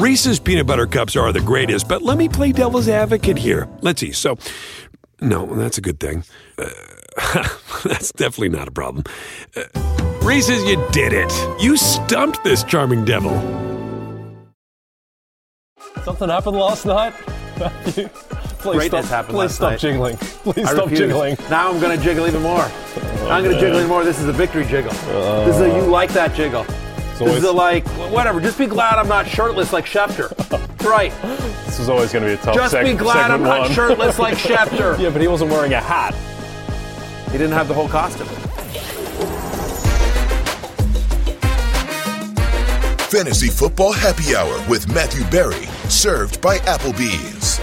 Reese's peanut butter cups are the greatest, but let me play devil's advocate here. Let's see. So, no, that's a good thing. Uh, that's definitely not a problem. Uh, Reese's, you did it. You stumped this charming devil. Something happened last night? Please Greatness stop, happened please last stop night. jiggling. Please I stop refuse. jiggling. Now I'm going to jiggle even more. I'm going to jiggle even more. This is a victory jiggle. this is a you like that jiggle. This always- is a like whatever. Just be glad I'm not shirtless like Schefter. Right. This is always going to be a tough Just seg- be glad I'm segment not one. shirtless like Schefter. yeah, but he wasn't wearing a hat. He didn't have the whole costume. Fantasy Football Happy Hour with Matthew Berry, served by Applebee's.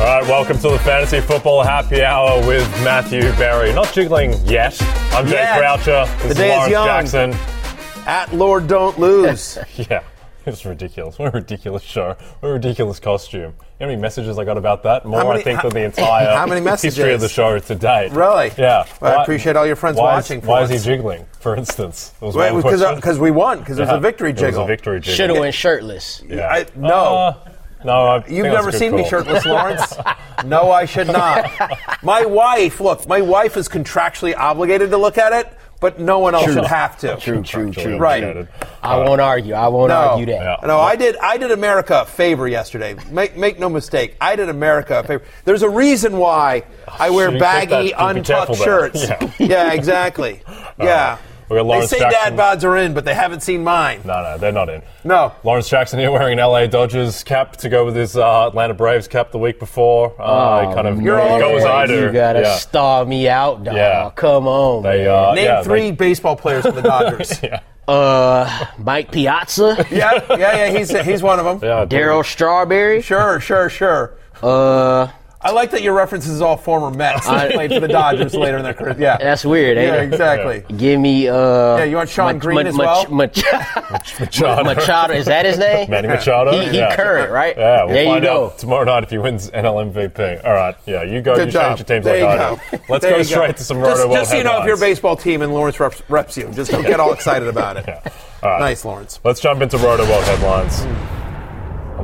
All right, welcome to the Fantasy Football Happy Hour with Matthew Berry. Not jiggling yet. I'm Jay Yet. Croucher. This The is day is Lawrence young. Jackson. At Lord Don't Lose. Yeah, it's ridiculous. What a ridiculous show. What a ridiculous costume. You know how many messages I got about that? More, many- I think, how- than the entire how many history of messages? the show to date. Really? Yeah. Well, I appreciate all your friends why watching Is, for why is he jiggling, for instance? That was one Because we won. Because it was a victory It was jiggle. a victory jiggle. Should have went shirtless. Yeah. I- no. Uh, no, I You've never a good seen me shirtless, Lawrence. no, I should not. My wife, look, my wife is contractually obligated to look at it, but no one else should have to. True, true, true. Right. I won't argue. I won't No, argue that. Yeah. no, I did. I did America a favor yesterday. Make make no mistake. I did America a favor. There's a reason why I wear Should you click baggy, that? Be careful untucked shirts. Yeah. Yeah, exactly. Yeah. Uh, We got they say Jackson. dad bods are in, but they haven't seen mine. No, no, they're not in. No. Lawrence Jackson here wearing an LA Dodgers cap to go with his uh, Atlanta Braves cap the week before. Uh, he kind of You're all goes over it. I do. You gotta yeah. star me out, dog. Yeah. Come on. They, uh, Name yeah, three they- baseball players from the Dodgers. yeah, Uh, Mike Piazza, yeah, yeah, yeah. He's he's one of them. yeah, Darryl Strawberry. Sure, sure, sure. Uh, I like that your references are all former Mets that played for the Dodgers later in their career. Yeah, that's weird, yeah, it? exactly. Give me. Uh, Yeah, you want Sean Mach- Green Mach- as Mach- well? Mach- Machado. Machado, is that his name? Manny Machado. He, he yeah. current, right? Yeah, we'll there you find go. out tomorrow night if he wins NL MVP. All right, yeah, you go. Good you job. change your teams there like you go. Let's There go you straight to some Roto Just, just so you know, if headlines. your baseball team and Lawrence reps, reps you, just don't get all excited about it. All right. Nice, Lawrence. Let's jump into Rotoworld headlines.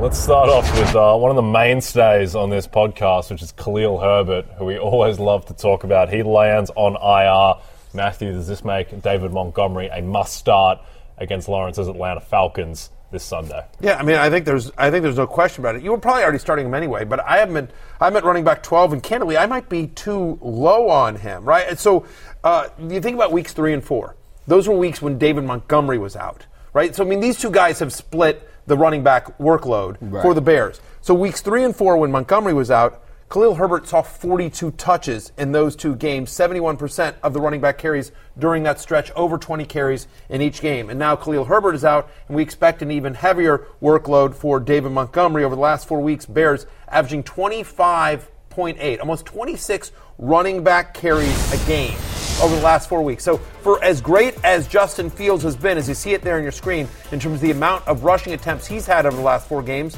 Let's start off with uh, one of the mainstays on this podcast, which is Khalil Herbert, who we always love to talk about. He lands on IR. Matthew, does this make David Montgomery a must start against Lawrence's Atlanta Falcons this Sunday? Yeah, I mean, I think there's, I think there's no question about it. You were probably already starting him anyway, but I haven't, I'm at running back 12, and candidly, I might be too low on him, right? And so, uh, you think about weeks three and four; those were weeks when David Montgomery was out, right? So, I mean, these two guys have split the running back workload for the Bears. So, weeks three and four, when Montgomery was out. Khalil Herbert saw 42 touches in those two games, 71% of the running back carries during that stretch, over 20 carries in each game. And now Khalil Herbert is out, and we expect an even heavier workload for David Montgomery over the last four weeks. Bears averaging 25.8, almost 26 running back carries a game over the last four weeks. So, for as great as Justin Fields has been, as you see it there on your screen, in terms of the amount of rushing attempts he's had over the last four games,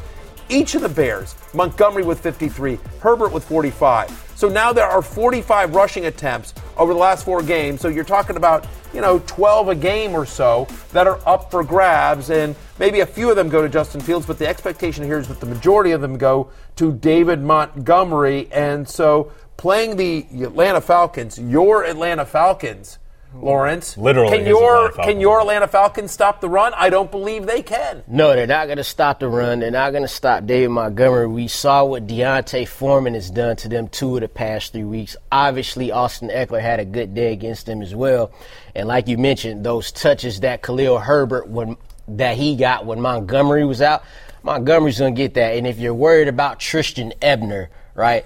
each of the Bears, Montgomery with 53, Herbert with 45. So now there are 45 rushing attempts over the last four games. So you're talking about, you know, 12 a game or so that are up for grabs. And maybe a few of them go to Justin Fields, but the expectation here is that the majority of them go to David Montgomery. And so playing the Atlanta Falcons, your Atlanta Falcons, Lawrence. Literally Can your Atlanta Falcons. can your Atlanta Falcons stop the run? I don't believe they can. No, they're not going to stop the run. They're not going to stop David Montgomery. We saw what D'Onta Foreman has done to them two of the past three weeks. Obviously, Austin Ekeler had a good day against them as well. And like you mentioned, those touches that Khalil Herbert when that he got when Montgomery was out, Montgomery's going to get that. And if you're worried about Trestan Ebner, right,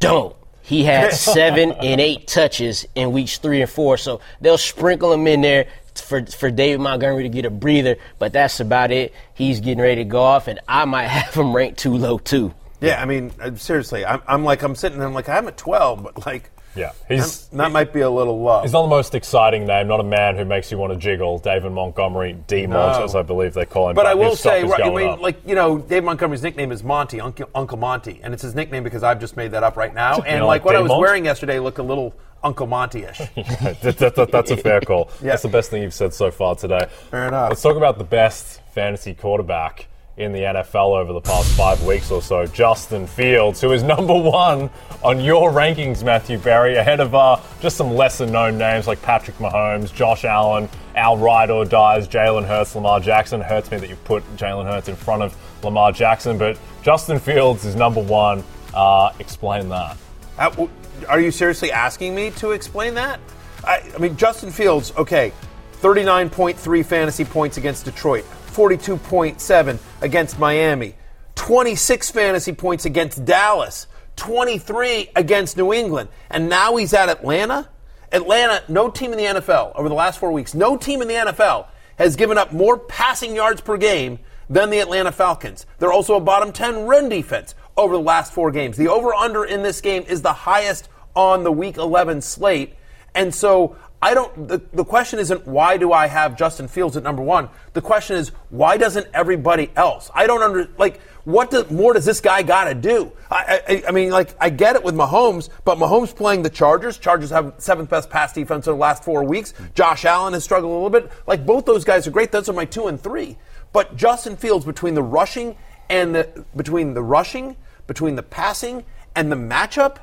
don't. He had seven and eight touches in weeks three and four, so they'll sprinkle him in there for for David Montgomery to get a breather, but that's about it. He's getting ready to go off, and I might have him ranked too low too. Yeah, I mean, uh, seriously, I'm, I'm like, I'm sitting there, I'm like, I'm at 12, but like, Yeah, he's that might be a little low. He's not the most exciting name, not a man who makes you want to jiggle. David Montgomery, D Mont, No. as I believe they call him. But I will say, right, I mean, up. like you know, Dave Montgomery's nickname is Monty, Uncle, Uncle Monty, and it's his nickname because I've just made that up right now. And know, like, like what I was wearing yesterday looked a little Uncle Monty-ish. that, that- that- that's a fair call. Yeah. That's the best thing you've said so far today. Fair enough. Let's talk about the best fantasy quarterback in the NFL over the past five weeks or so, Justin Fields, who is number one on your rankings, Matthew Berry, ahead of uh, just some lesser known names like Patrick Mahomes, Josh Allen, Al Ride or Dies, Jalen Hurts, Lamar Jackson. Hurts me that you put Jalen Hurts in front of Lamar Jackson, but Justin Fields is number one. Uh, explain that. Uh, Are you seriously asking me to explain that? I, I mean, Justin Fields, okay, 39.3 fantasy points against Detroit, 42.7 against Miami, 26 fantasy points against Dallas, 23 against New England, and now he's at Atlanta? Atlanta, no team in the NFL over the last four weeks, no team in the NFL has given up more passing yards per game than the Atlanta Falcons. They're also a bottom 10 run defense over the last four games. The over under in this game is the highest on the week 11 slate. And so I don't, the, the question isn't why do I have Justin Fields at number one? The question is why doesn't everybody else? I don't under, like, what do, more does this guy got to do? I, I, I mean, like, I get it with Mahomes, but Mahomes playing the Chargers. Chargers have seventh best pass defense in the last four weeks. Josh Allen has struggled a little bit. Like, both those guys are great. Those are my two and three. But Justin Fields, between the rushing and the, between the rushing, between the passing and the matchup,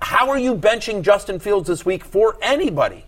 how are you benching Justin Fields this week for anybody?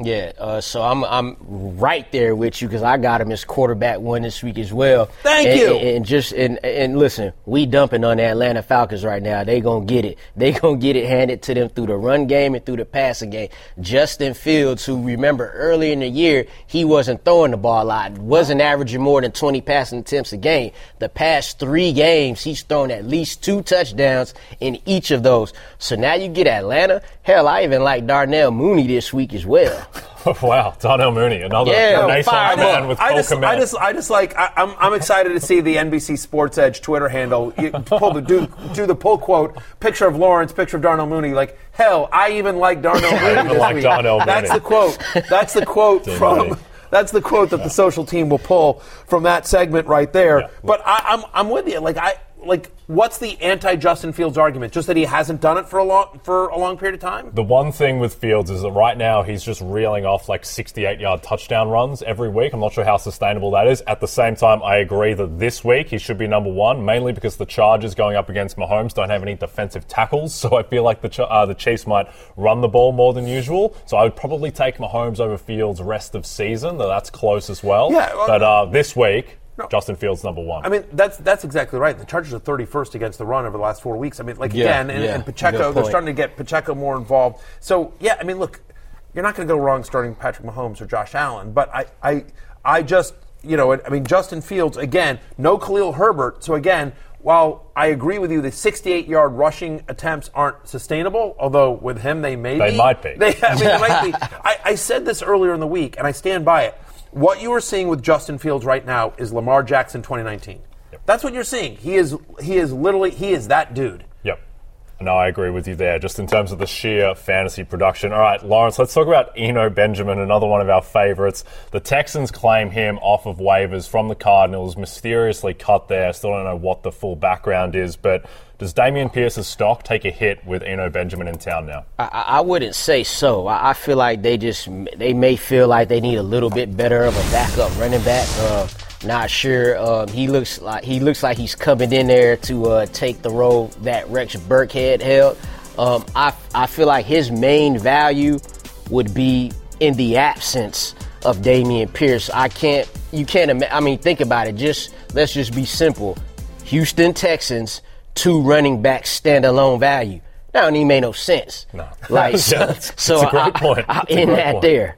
Yeah, uh, so I'm I'm right there with you because I got him as quarterback one this week as well. Thank And- you. And, and just and and listen, we dumping on the Atlanta Falcons right now. They gonna get it. They gonna get it handed to them through the run game and through the passing game. Justin Fields, who remember earlier in the year he wasn't throwing the ball a lot, wasn't averaging more than 20 passing attempts a game. The past three games, he's thrown at least two touchdowns in each of those. So now you get Atlanta. Hell, I even like Darnell Mooney this week as well. wow, Darnell Mooney, another Yeah, Renaissance fire man up. with I just, command. I just, I just like, I, I'm, I'm excited to see the NBC Sports Edge Twitter handle. You pull the do, do the pull quote, picture of Lawrence, picture of Darnell Mooney. Like hell, I even like Darnell Mooney. even this like week. Darnell That's the quote. That's the quote Mooney. from. That's the quote that the social team will pull from that segment right there. Yeah. But I, I'm, I'm with you. Like I, like, what's the anti Justin Fields argument? Just that he hasn't done it for a long, for a long period of time. The one thing with Fields is that right now he's just reeling off like 68 yard touchdown runs every week. I'm not sure how sustainable that is. At the same time, I agree that this week he should be number one, mainly because the Chargers going up against Mahomes don't have any defensive tackles. So I feel like the, uh, the Chiefs might run the ball more than usual. So I would probably take Mahomes over Fields rest of season, though that's close as well. Yeah, well, but uh, this week, No. Justin Fields number one. I mean, that's that's exactly right. The Chargers are 31st against the run over the last four weeks. I mean, like Yeah, again, and, yeah, and Pacheco, they're starting to get Pacheco more involved. So yeah, I mean, look, you're not going to go wrong starting Patrick Mahomes or Josh Allen, but I, I, I just, you know, I mean, Justin Fields again, no Khalil Herbert. So again, while I agree with you, the 68-yard rushing attempts aren't sustainable. Although with him, they may They be. might be. They, I mean, they might be. I, I said this earlier in the week, and I stand by it. What you are seeing with Justin Fields right now is Lamar Jackson 2019. That's what you're seeing. He is he is literally he is that dude. Yep. No, I agree with you there, just in terms of the sheer fantasy production. All right, Lawrence, let's talk about Eno Benjamin, another one of our favorites. The Texans claim him off of waivers from the Cardinals, mysteriously cut there. Still don't know what the full background is, but does Dameon Pierce's stock take a hit with Eno Benjamin in town now? I, I wouldn't say so. I, I feel like they just they may feel like they need a little bit better of a backup running back. Uh, not sure. Um, he looks like he looks like he's coming in there to uh, take the role that Rex Burkhead held. Um, I I feel like his main value would be in the absence of Dameon Pierce. I can't. You can't. Ima- I mean, think about it. Just let's just be simple. Houston Texans, two running backs standalone value. That don't even make no sense. No. Like Yeah, so, that's- so that's a great I, point. I, That's a in great that point. there.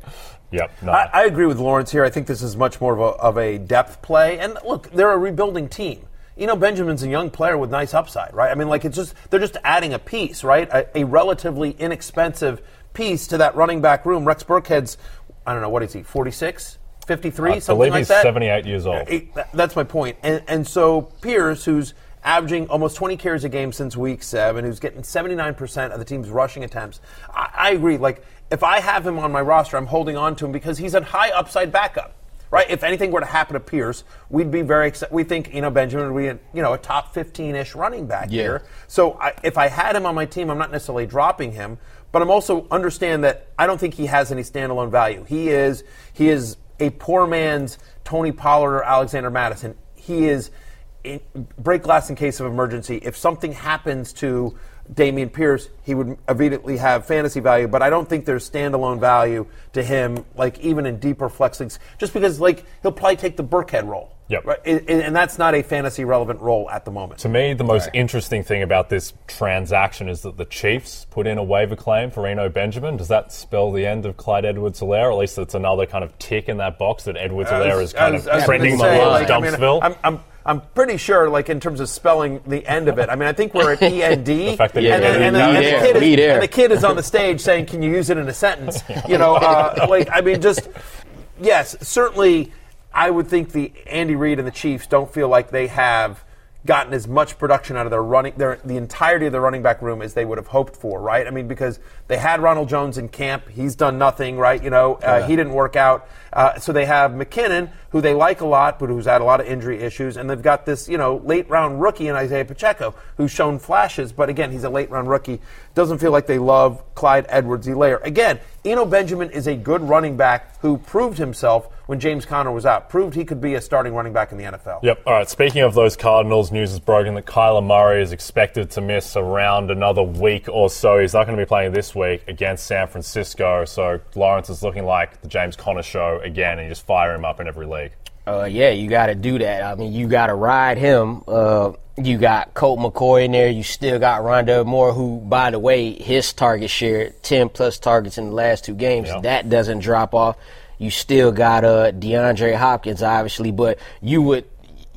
Yep. No. I, I agree with Lawrence here. I think this is much more of a, of a depth play. And look, they're a rebuilding team. You know, Benjamin's a young player with nice upside, right? I mean, like it's just they're just adding a piece, right? A, a relatively inexpensive piece to that running back room. Rex Burkhead's I don't know what is he 46, 53, I something believe like he's that. 78 years old. That's my point. And, and so Pierce, who's averaging almost 20 carries a game since week seven, who's getting 79% of the team's rushing attempts, I, I agree. Like, if I have him on my roster, I'm holding on to him because he's a high upside backup. Right? If anything were to happen to Pierce, we'd be very excited. We think, you know, Benjamin would be, a, you know, a top 15-ish running back Yeah. here. So I, if I had him on my team, I'm not necessarily dropping him, but I'm also understand that I don't think he has any standalone value. He is he is a poor man's Tony Pollard or Alexander Mattison. He is in, break glass in case of emergency. If something happens to Dameon Pierce, he would immediately have fantasy value, but I don't think there's standalone value to him, like even in deeper flex leagues, just because like he'll probably take the Burkhead role. Yep. Right? And, and that's not a fantasy relevant role at the moment. To me, the most interesting thing about this transaction is that the Chiefs put in a waiver claim for Eno Benjamin. Does that spell the end of Clyde Edwards Helaire? At least it's another kind of tick in that box that Edwards Helaire is kind of I was trending towards like, I mean, Dumpsville. I'm, I'm, I'm pretty sure, like in terms of spelling the end of it. I mean, I think we're at END, The fact that and, you then- get and, it then- in the kid Me is, and the kid is on the stage saying, "Can you use it in a sentence?" You know, uh, like I mean, just yes, certainly. I would think the Andy Reid and the Chiefs don't feel like they have gotten as much production out of their running their the entirety of the running back room as they would have hoped for, right? I mean, because they had Ronald Jones in camp, he's done nothing, right? You know, uh, he didn't work out. Uh, so they have McKinnon, who they like a lot, but who's had a lot of injury issues, and they've got this, you know, late round rookie in Isaiah Pacheco, who's shown flashes, but again, he's a late round rookie. Doesn't feel like they love Clyde Edwards-Helaire. Again, Eno Benjamin is a good running back who proved himself when James Conner was out. Proved he could be a starting running back in the NFL. Yep. All right. Speaking of those Cardinals, news is broken that Kyler Murray is expected to miss around another week or so. He's not going to be playing this week against San Francisco. So Lawrence is looking like the James Conner show again, and you just fire him up in every league. Uh, yeah, you got to do that. I mean, you got to ride him. Uh, you got Colt McCoy in there. You still got Rondale Moore, who, by the way, his target share ten plus targets in the last two games. Yeah. That doesn't drop off. You still got uh, DeAndre Hopkins, obviously, but you would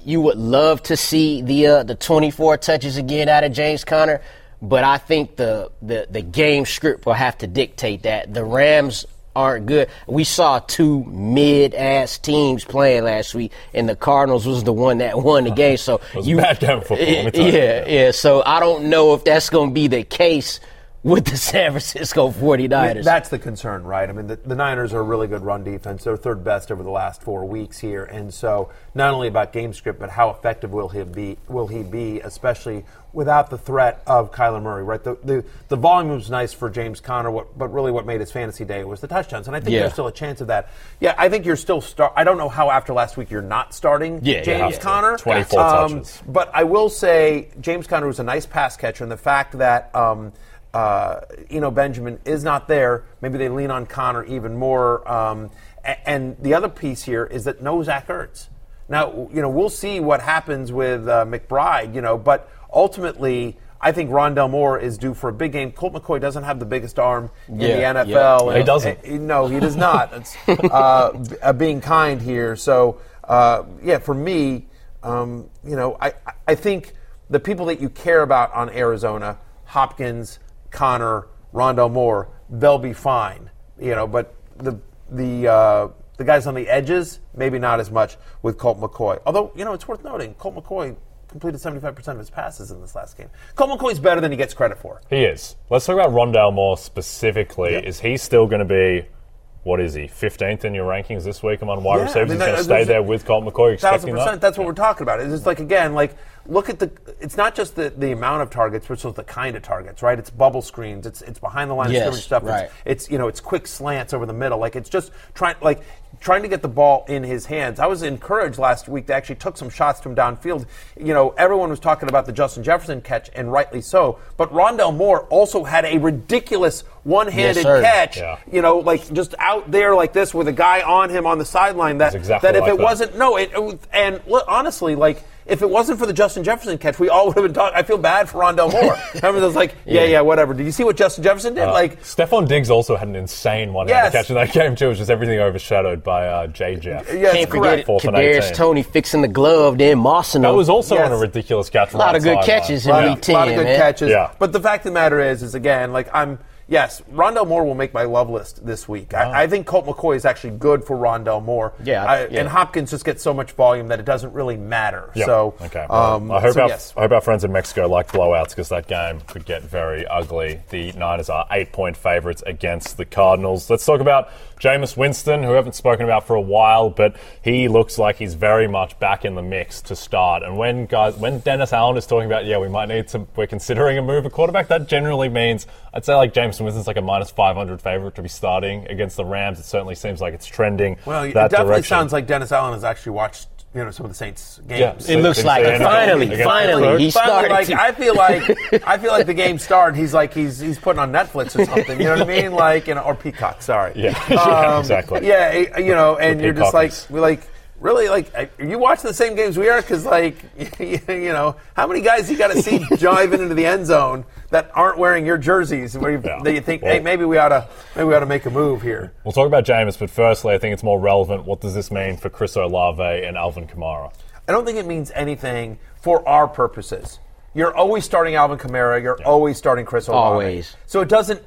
you would love to see the uh, the 24 touches again out of James Conner. But I think the, the the game script will have to dictate that. The Rams aren't good. We saw two mid-ass teams playing last week, and the Cardinals was the one that won the game. So was a bad game of football, let me tell you. yeah, yeah. So I don't know if that's going to be the case with the San Francisco 49ers. That's the concern, right? I mean, the, the Niners are a really good run defense. They're third best over the last four weeks here, and so not only about game script, but how effective will he be? Will he be, especially without the threat of Kyler Murray, right? The the, the volume was nice for James Conner, what, but really what made his fantasy day was the touchdowns, and I think Yeah. there's still a chance of that. Yeah, I think you're still start. I don't know how after last week you're not starting Yeah, James to. Conner. 24 Um, touches. but I will say James Conner was a nice pass catcher, and the fact that um, uh, you know Benjamin is not there, maybe they lean on Conner even more. Um, and the other piece here is that no Zach Ertz. Now you know we'll see what happens with uh, McBride, you know, but ultimately. I think Rondale Moore is due for a big game. Colt McCoy doesn't have the biggest arm in Yeah, the NFL. yeah. and- He doesn't. and- no, he does not. It's uh, uh, being kind here. So, uh, yeah, for me, um, you know, I, I think the people that you care about on Arizona, Hopkins, Conner, Rondale Moore, they'll be fine. You know, but the the uh, the guys on the edges, maybe not as much with Colt McCoy. Although, you know, it's worth noting, Colt McCoy completed 75% of his passes in this last game. Colt McCoy's better than he gets credit for. He is. Let's talk about Rondale Moore specifically. Is he still going to be, what is he, 15th in your rankings this week among wide Yeah, receivers? I mean, He's going to stay there with Colt McCoy, expecting that? That's what we're talking about. It's just like again, like look at the. It's not just the, the amount of targets, but it's the kind of targets, right? It's bubble screens. It's it's behind the line Yes, of scrimmage stuff. right. It's, it's you know it's quick slants over the middle. Like it's just trying like trying to get the ball in his hands. I was encouraged last week. They actually took some shots to him downfield. You know, everyone was talking about the Justin Jefferson catch, and rightly so. But Rondale Moore also had a ridiculous one-handed Yes, catch. Yeah. You know, like just out there like this with a guy on him on the sideline. That exactly that if like it that. wasn't no, it, it and look, honestly, like if it wasn't for the Justin Jefferson catch, we all would have been talking. I feel bad for Rondale Moore. Remember, was like, yeah, yeah, whatever. Did you see what Justin Jefferson did? Uh, like, Stefon Diggs also had an insane one-handed Yes. catch in that game too. It was just everything overshadowed by uh, J. Jeff. yes, Can't correct. forget Kadarius Toney fixing the glove, then mossing That was also on a ridiculous catch. A lot of good catches a lot, in of, week 10, lot of good man. catches. Yeah. But the fact of the matter is, is again, like I'm, yes, Rondale Moore will make my love list this week. I, I think Colt McCoy is actually good for Rondale Moore. Yeah, I, yeah. and Hopkins just gets so much volume that it doesn't really matter. Yep. So okay. Well, um, I hope so our yes. I hope our friends in Mexico like blowouts because that game could get very ugly. The Niners are eight point favorites against the Cardinals. Let's talk about Jameis Winston, who we haven't spoken about for a while, but he looks like he's very much back in the mix to start. And when guys, when Dennis Allen is talking about, yeah, we might need to, we're considering a move at quarterback, that generally means I'd say like Jameis Winston's like a minus 500 favorite to be starting against the Rams. It certainly seems like it's trending Well, it definitely direction. sounds like Dennis Allen has actually watched you know some of the Saints games. Yeah. It looks like you it. Finally, finally, Pittsburgh? he started. like to- I feel like I feel like the game started. He's like he's he's putting on Netflix or something. You know what I mean? Like you know, or Peacock. Sorry. Yeah. Yeah, um, exactly. Yeah, you know, and you're just like Peacockers. we like really like are you watching the same games we are? Because like you know, how many guys you got to see driving into the end zone that aren't wearing your jerseys? Where you, Yeah. that you think, Well- hey, maybe we ought to maybe we ought to make a move here. We'll talk about Jameis, but firstly, I think it's more relevant. What does this mean for Chris Olave and Alvin Kamara? I don't think it means anything for our purposes. You're always starting Alvin Kamara. You're always starting Chris Olave. Always. So it doesn't.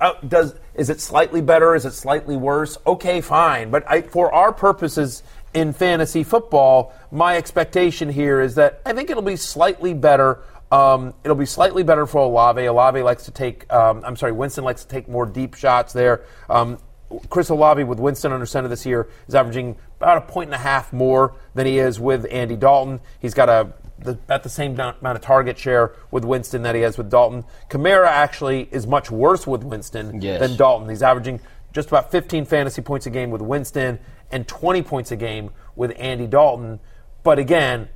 Uh, does is it slightly better? Is it slightly worse? Okay, fine. But I, for our purposes in fantasy football, my expectation here is that I think it'll be slightly better. Um, it'll be slightly better for Olave. Olave likes to take. Um, I'm sorry, Winston likes to take more deep shots there. Um, Chris Olave with Winston under center this year is averaging about a point and a half more than he is with Andy Dalton. He's got a the, at the same amount amount of target share with Winston that he has with Dalton. Kamara actually is much worse with Winston Yes. than Dalton. He's averaging just about 15 fantasy points a game with Winston and 20 points a game with Andy Dalton. But again,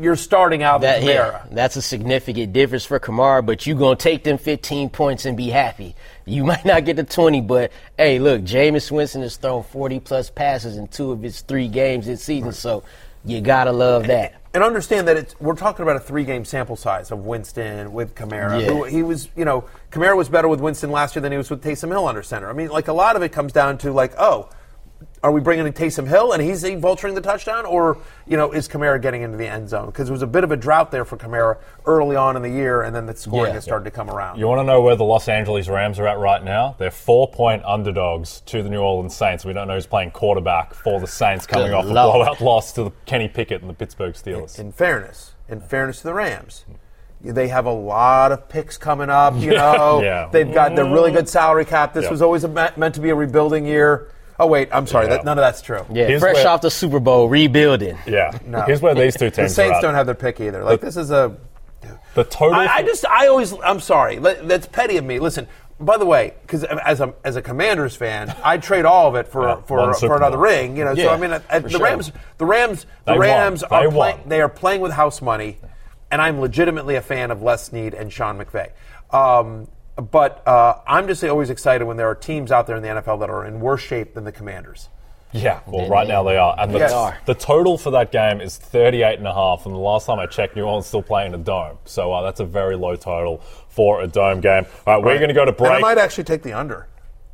you're starting out with That, Kamara. yeah, that's a significant difference for Kamara, but you're gonna take them 15 points and be happy. You might not get the 20, but hey, look, Jameis Winston has thrown 40 plus passes in two of his three games this season, so you gotta love that. And understand that it's, we're talking about a three-game sample size of Winston with Kamara. Yeah. Who, he was, you know, Kamara was better with Winston last year than he was with Taysom Hill under center. I mean, like a lot of it comes down to like, oh, are we bringing in Taysom Hill and he's vulturing the touchdown, or you know, is Kamara getting into the end zone? Because there was a bit of a drought there for Kamara early on in the year, and then the scoring Yeah. has started to come around. You want to know where the Los Angeles Rams are at right now? They're four point underdogs to the New Orleans Saints. We don't know who's playing quarterback for the Saints coming Good off a blowout loss to the Kenny Pickett and the Pittsburgh Steelers. in fairness, in fairness to the Rams, they have a lot of picks coming up. You know, Yeah. they've got the really good salary cap. This Yeah. was always a, meant to be a rebuilding year. Oh wait, I'm sorry, Yeah. that, none of that's true. Yeah, Here's fresh where- off the Super Bowl, rebuilding. Yeah. No. Here's where these two teams. The Saints are don't have their pick either. Like this is a. the total. I, I just, I always, I'm sorry. That's petty of me. Listen, by the way, because as a as a Commanders fan, I'd trade all of it for Yeah, for, for another Bowl. ring. You know, yeah, so I mean, the sure. Rams, the Rams, the They won. Rams They are playing. They are playing with house money, and I'm legitimately a fan of Les Snead and Sean McVay. Um, but uh, I'm just always excited when there are teams out there in the NFL that are in worse shape than the Commanders. Yeah, well, They- right now they are. And the, Yes. They are. the total for that game is 38 and a half. And the last time I checked, New Orleans still playing a dome. So uh, that's a very low total for a dome game. All right, we're going to go to And I might actually take the under.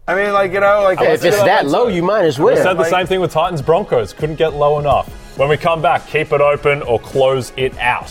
I mean, like you know, like If it's that low, you might as well. We well. said the like- same thing with Titans Broncos. Couldn't get low enough. When we come back, keep it open or close it out.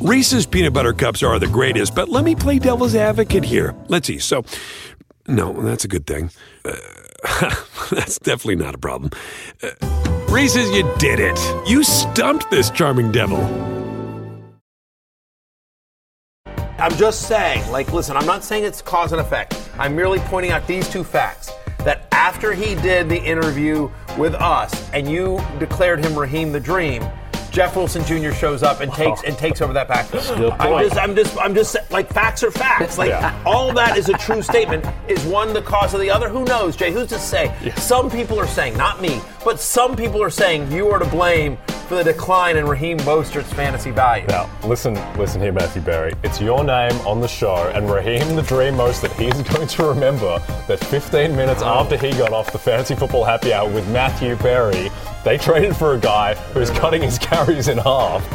Reese's peanut butter cups are the greatest, but let me play devil's advocate here. Let's see. So, no, that's a good thing. Uh, that's definitely not a problem. Uh, Reese's, you did it. You stumped this charming devil. I'm just saying, like, listen, I'm not saying it's cause and effect. I'm merely pointing out these two facts. That after he did the interview with us and you declared him Raheem the Dream, Jeff Wilson Jr. shows up and takes and takes over that backfield. I'm just, I'm just, I'm just like facts are facts. Like Yeah. all that is a true statement. Is one the cause of the other? Who knows, Jay? Who's to say? Some people are saying, not me, but some people are saying you are to blame for the decline in Raheem Mostert's fantasy value. Now, listen, listen here, Matthew Berry. It's your name on the show, and Raheem the Dream Most that he's going to remember that 15 minutes after he got off the fantasy football happy hour with Matthew Berry, they traded for a guy who's cutting his carries in half.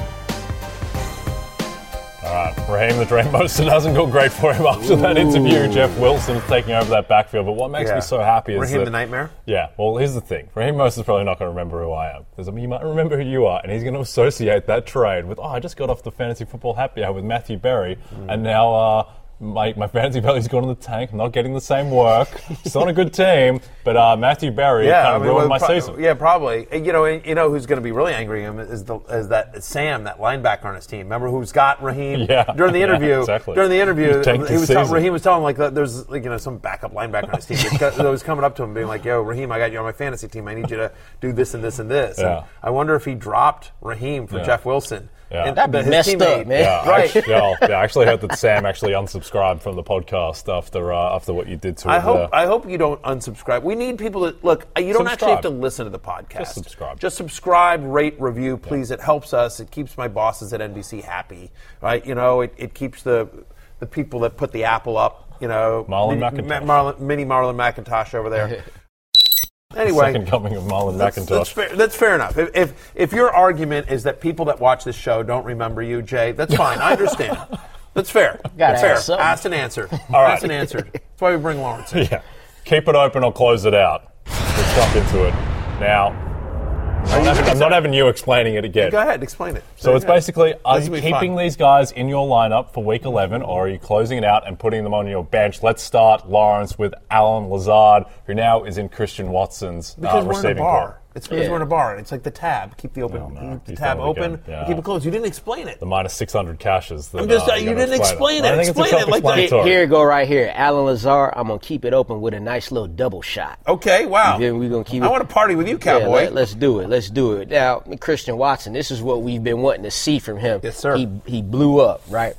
All right, Raheem the Dream Most, it hasn't gone great for him after that interview. Jeff Wilson's taking over that backfield, but what makes Yeah. me so happy is Raheem that the Nightmare? yeah, well, here's the thing. Raheem is probably not going to remember who I am. Because I mean, he might remember who you are, and he's going to associate that trade with, oh, I just got off the fantasy football happy hour with Matthew Berry, Mm. and now uh, my, my fantasy value's gone in the tank. I'm not getting the same work. Still on a good team, but uh, Matthew Berry kind of ruined well, my pro- season. Yeah, probably. And, You know, and you know who's going to be really angry at him is the is that Sam, that linebacker on his team. Remember who's got Raheem? Yeah, During the yeah, interview, exactly. during the interview, He he was tell, season. Raheem was telling like that there's like you know some backup linebacker on his team that was coming up to him being like, "Yo, Raheem, I got you on my fantasy team. I need you to do this and this and this." And Yeah. I wonder if he dropped Raheem for Yeah. Jeff Wilson. Yeah. And- That'd be messed teammate- up, man. Yeah, Right. actually, yeah, yeah, I actually heard that Sam actually unsubscribed from the podcast after uh, after what you did to I him. hope there. I hope you don't unsubscribe. We need people to look. You don't actually have to listen to the podcast. Just subscribe. Just subscribe, rate, review, please. It helps us. It keeps my bosses at NBC happy, right? You know, it, it keeps the the people that put the apple up. You know, Marlon mini, McIntosh. Marlon, mini Marlon McIntosh over there. anyway, Second coming of that's, McIntosh. that's fair, that's fair enough. If, if if your argument is that people that watch this show don't remember you, Jay, that's fine. I understand. That's fair. Gotta That's fair. ask something. Asked and answered. right. Asked and answered. That's why we bring Lawrence. in. Yeah. Keep it open or close it out. Let's jump into it. Now, I'm not, having, I'm not having you explaining it again. Go ahead, explain it. So it's basically, are This you keeping fun. these guys in your lineup for week 11 or are you closing it out and putting them on your bench? Let's start, Lawrence, with Allen Lazard, who now is in Christian Watson's uh, because we're in a receiving bar. Core. It's because Yeah. we're in a bar. It's like the tab. Keep the open. No, no, keep the keep tab open. Yeah. Keep it closed. You didn't explain it. The minus 600 caches. That, I'm just- uh, you gotta didn't explain it. I think Explain it like that. self-explanatory. Here, go right here. Allen Lazard, I'm going to keep it open with a nice little double shot. Okay. Wow. Then we're gonna keep I it- want to party with you, Yeah, cowboy. let, us do it. Let's do it. Now, Christian Watson, this is what we've been wanting to see from him. Yes, sir. He, he blew up, right?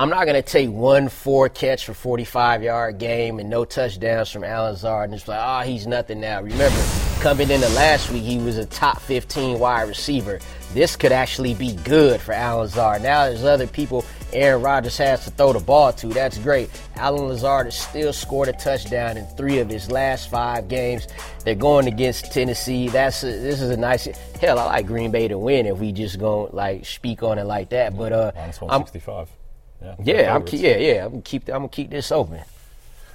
I'm not going to take one four catch for 45 yard game and no touchdowns from Allen Lazard and just like, oh, he's nothing now. Remember, coming into last week, he was a top 15 wide receiver. This could actually be good for Allen Lazard. Now there's other people Aaron Rodgers has to throw the ball to. That's great. Allen Lazard has still scored a touchdown in three of his last five games. They're going against Tennessee. That's a, this is a nice. Hell, I like Green Bay to win if we just go like speak on it like that. But uh, Minus I'm, 165. Yeah, yeah, I'm keep, yeah, yeah. I'm gonna keep I'm gonna keep this open.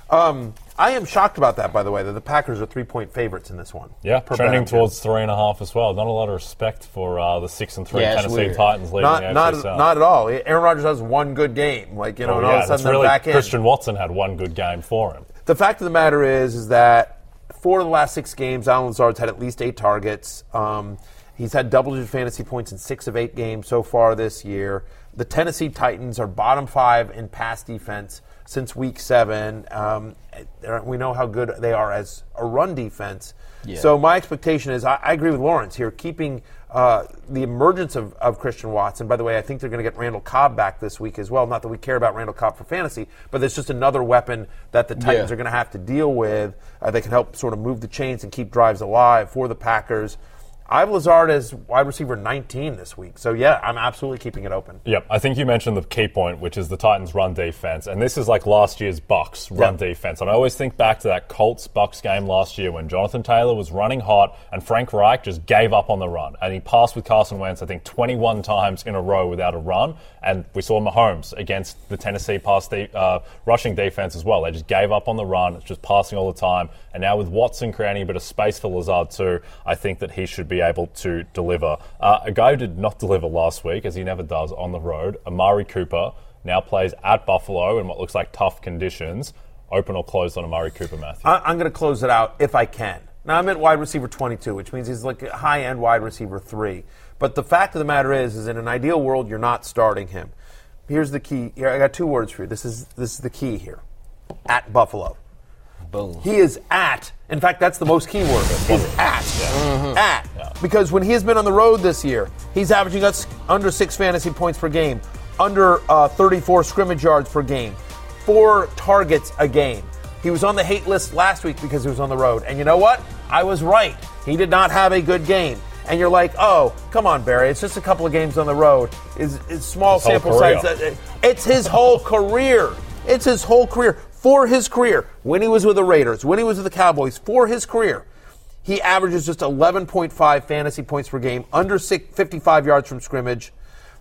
Um, I am shocked about that, by the way, that the Packers are three point favorites in this one. Yeah, trending bet. towards three and a half as well. Not a lot of respect for uh, the six and three Yeah, Tennessee weird. Titans leading Not, the not, AFC not at all. Aaron Rodgers has one good game, like you know, Oh, and all yeah, of a sudden they're really back in. Christian Watson had one good game for him. The fact of the matter is, is that four of the last six games, Allen Lazard's had at least eight targets. Um, he's had double-digit fantasy points in six of eight games so far this year. The Tennessee Titans are bottom five in pass defense since week seven. Um, we know how good they are as a run defense. Yeah. So my expectation is, I, I agree with Lawrence here, keeping uh, the emergence of, of Christian Watson. By the way, I think they're going to get Randall Cobb back this week as well. Not that we care about Randall Cobb for fantasy, but it's just another weapon that the Titans Yeah. are going to have to deal with. Uh, they can help sort of move the chains and keep drives alive for the Packers. I have Lazard as wide receiver 19 this week. So, yeah, I'm absolutely keeping it open. Yep, I think you mentioned the key point, which is the Titans' run defense, and this is like last year's Bucks run Yeah. defense. And I always think back to that Colts Bucks game last year when Jonathan Taylor was running hot and Frank Reich just gave up on the run, and he passed with Carson Wentz I think 21 times in a row without a run. And we saw Mahomes against the Tennessee pass de- uh, rushing defense as well. They just gave up on the run, it's just passing all the time. And now with Watson creating a bit of space for Lazard too, I think that he should be able to deliver. Uh, a guy who did not deliver last week, as he never does on the road, Amari Cooper, now plays at Buffalo in what looks like tough conditions. Open or closed on Amari Cooper, Matthew? I, I'm going to close it out if I can. Now I'm at wide receiver 22, which means he's like a high end wide receiver three. But the fact of the matter is, is in an ideal world, you're not starting him. Here's the key. Here, I got two words for you. This is this is the key here. At Buffalo. Boom. He is at. In fact, that's the most key word. Is at. at. Because when he has been on the road this year, he's averaging us under six fantasy points per game, under uh, 34 scrimmage yards per game, four targets a game. He was on the hate list last week because he was on the road. And you know what? I was right. He did not have a good game. And you're like, oh, come on, Berry. It's just a couple of games on the road. It's, it's small His sample size. It's his whole career. It's his whole career. For his career, when he was with the Raiders, when he was with the Cowboys, for his career, he averages just 11.5 fantasy points per game, under six, 55 yards from scrimmage,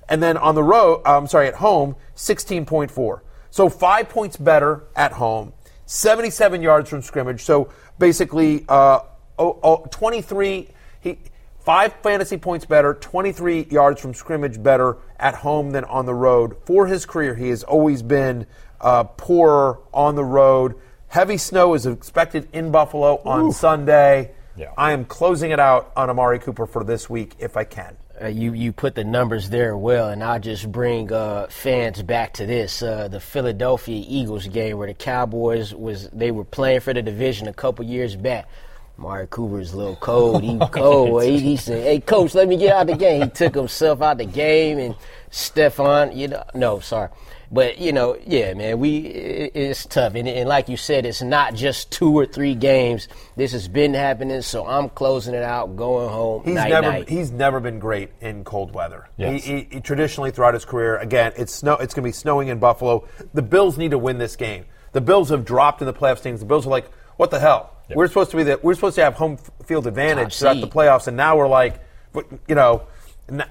and then on the road, I'm sorry, at home, 16.4. So five points better at home, 77 yards from scrimmage. So basically, uh, oh, oh, 23. He five fantasy points better, 23 yards from scrimmage better at home than on the road. For his career, he has always been uh, poorer on the road. Heavy snow is expected in Buffalo on Sunday. Yeah. I am closing it out on Amari Cooper for this week if I can. Uh, you you put the numbers there well, and I'll just bring uh, fans back to this: uh, the Philadelphia Eagles game where the Cowboys was they were playing for the division a couple years back. Mark Cooper's a little cold. He oh, cold. he, he said, "Hey, coach, let me get out the game." He took himself out the game, and Stefan, you know, no, sorry, but you know, yeah, man, we it, it's tough, and, and like you said, it's not just two or three games. This has been happening, so I'm closing it out, going home. He's night, never night. he's never been great in cold weather. Yes. He, he, he traditionally throughout his career, again, it's snow. It's going to be snowing in Buffalo. The Bills need to win this game. The Bills have dropped in the playoff standings. The Bills are like, what the hell? We're supposed to be the, we're supposed to have home field advantage Top throughout seed. the playoffs, and now we're like, you know,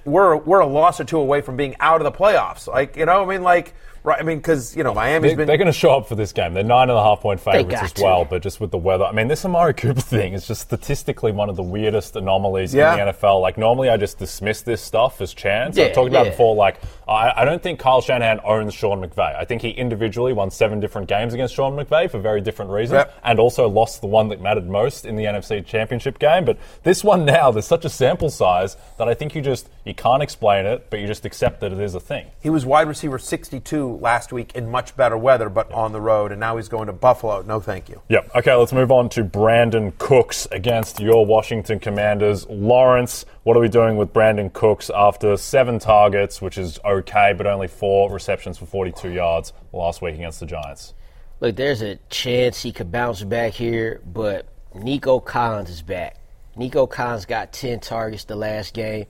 we're we're a loss or two away from being out of the playoffs. Like, you know, I mean, like, right? I mean, because you know, Miami's They, been they're going to show up for this game. They're nine and a half point favorites got as to. well, but just with the weather. I mean, this Amari Cooper thing is just statistically one of the weirdest anomalies Yeah. in the NFL. Like, normally I just dismiss this stuff as chance. Yeah, I've talked about yeah. it before, like, I, I don't think Kyle Shanahan owns Sean McVay. I think he individually won seven different games against Sean McVay for very different reasons Yep. and also lost the one that mattered most in the NFC Championship game. But this one now, there's such a sample size that I think you just, you can't explain it, but you just accept that it is a thing. He was wide receiver 62 last week in much better weather, but on the road, and now he's going to Buffalo. No, thank you. Yep. Okay, let's move on to Brandin Cooks against your Washington Commanders. Lawrence, what are we doing with Brandin Cooks after seven targets, which is okay, but only four receptions for 42 yards last week against the Giants? Look, there's a chance he could bounce back here, but Nico Collins is back. Nico Collins got 10 targets the last game.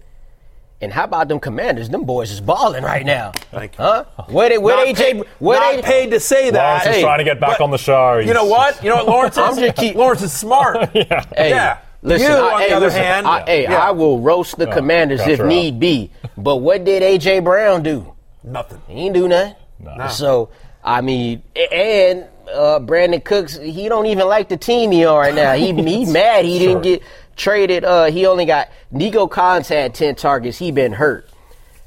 And how about them commanders? Them boys is balling right now. Thank you. Huh? Where they, where Not AJ? paid- where not they, paid to say that. Lawrence is hey, trying to get back but on the show. You know what? You know what Lawrence is? I'm just keep- Lawrence is smart. yeah. Hey, yeah. Listen, you, I, on hey, the other listen, hand, I, hey, yeah. I will roast the commanders if her out. need be. But what did AJ Brown do? nothing. He ain't do nothing. No. So I mean, and uh, Brandin Cooks, he don't even like the team he on right now. He he mad he didn't get traded. Uh, he only got Nico Collins had ten targets. He been hurt.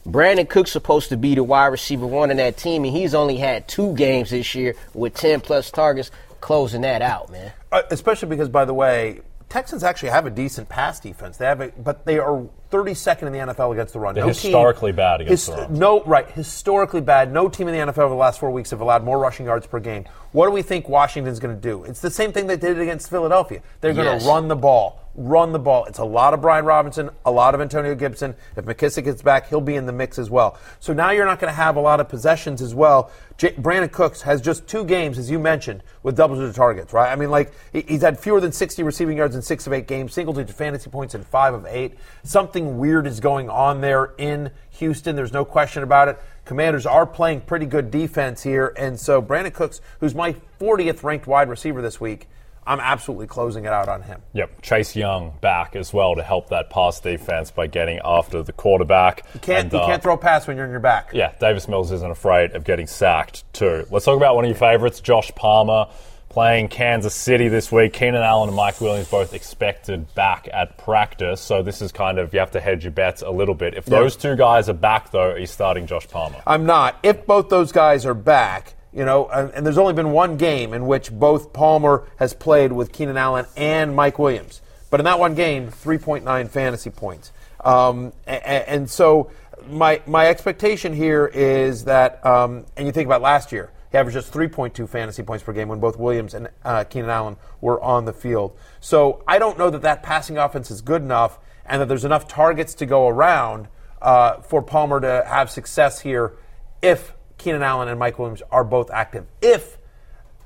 Brandin Cooks supposed to be the wide receiver one in that team, and he's only had two games this year with ten plus targets, closing that out, man. Uh, especially because, by the way, Texans actually have a decent pass defense. They have, a, but they are 32nd in the NFL against the run. They're no historically team, bad against the run. No, right, historically bad. No team in the NFL over the last four weeks have allowed more rushing yards per game. What do we think Washington's going to do? It's the same thing they did against Philadelphia. They're going to Yes. run the ball. Run the ball. It's a lot of Brian Robinson, a lot of Antonio Gibson. If McKissic gets back, he'll be in the mix as well. So now you're not going to have a lot of possessions as well. J- Brandin Cooks has just two games, as you mentioned, with double-digit targets, right? I mean, like he's had fewer than 60 receiving yards in six of eight games, single-digit fantasy points in five of eight. Something weird is going on there in Houston. There's no question about it. Commanders are playing pretty good defense here, and so Brandin Cooks, who's my 40th ranked wide receiver this week, I'm absolutely closing it out on him. Yep, Chase Young back as well to help that pass defense by getting after the quarterback. You can't, And, you uh, can't throw a pass when you're in your back. Yeah, Davis Mills isn't afraid of getting sacked too. Let's talk about one of your favorites, Josh Palmer, playing Kansas City this week. Keenan Allen and Mike Williams both expected back at practice, so this is kind of you have to hedge your bets a little bit. If those two guys are back though, he's starting Josh Palmer. I'm not. If both those guys are back, you know, and, and there's only been one game in which both Palmer has played with Keenan Allen and Mike Williams. But in that one game, 3.9 fantasy points. Um, and, and so my my expectation here is that, um, and you think about last year, he averaged just 3.2 fantasy points per game when both Williams and uh, Keenan Allen were on the field. So I don't know that that passing offense is good enough and that there's enough targets to go around uh, for Palmer to have success here if Keenan Allen and Mike Williams are both active. If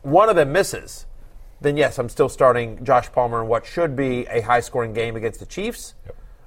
one of them misses, then yes, I'm still starting Josh Palmer in what should be a high scoring game against the Chiefs.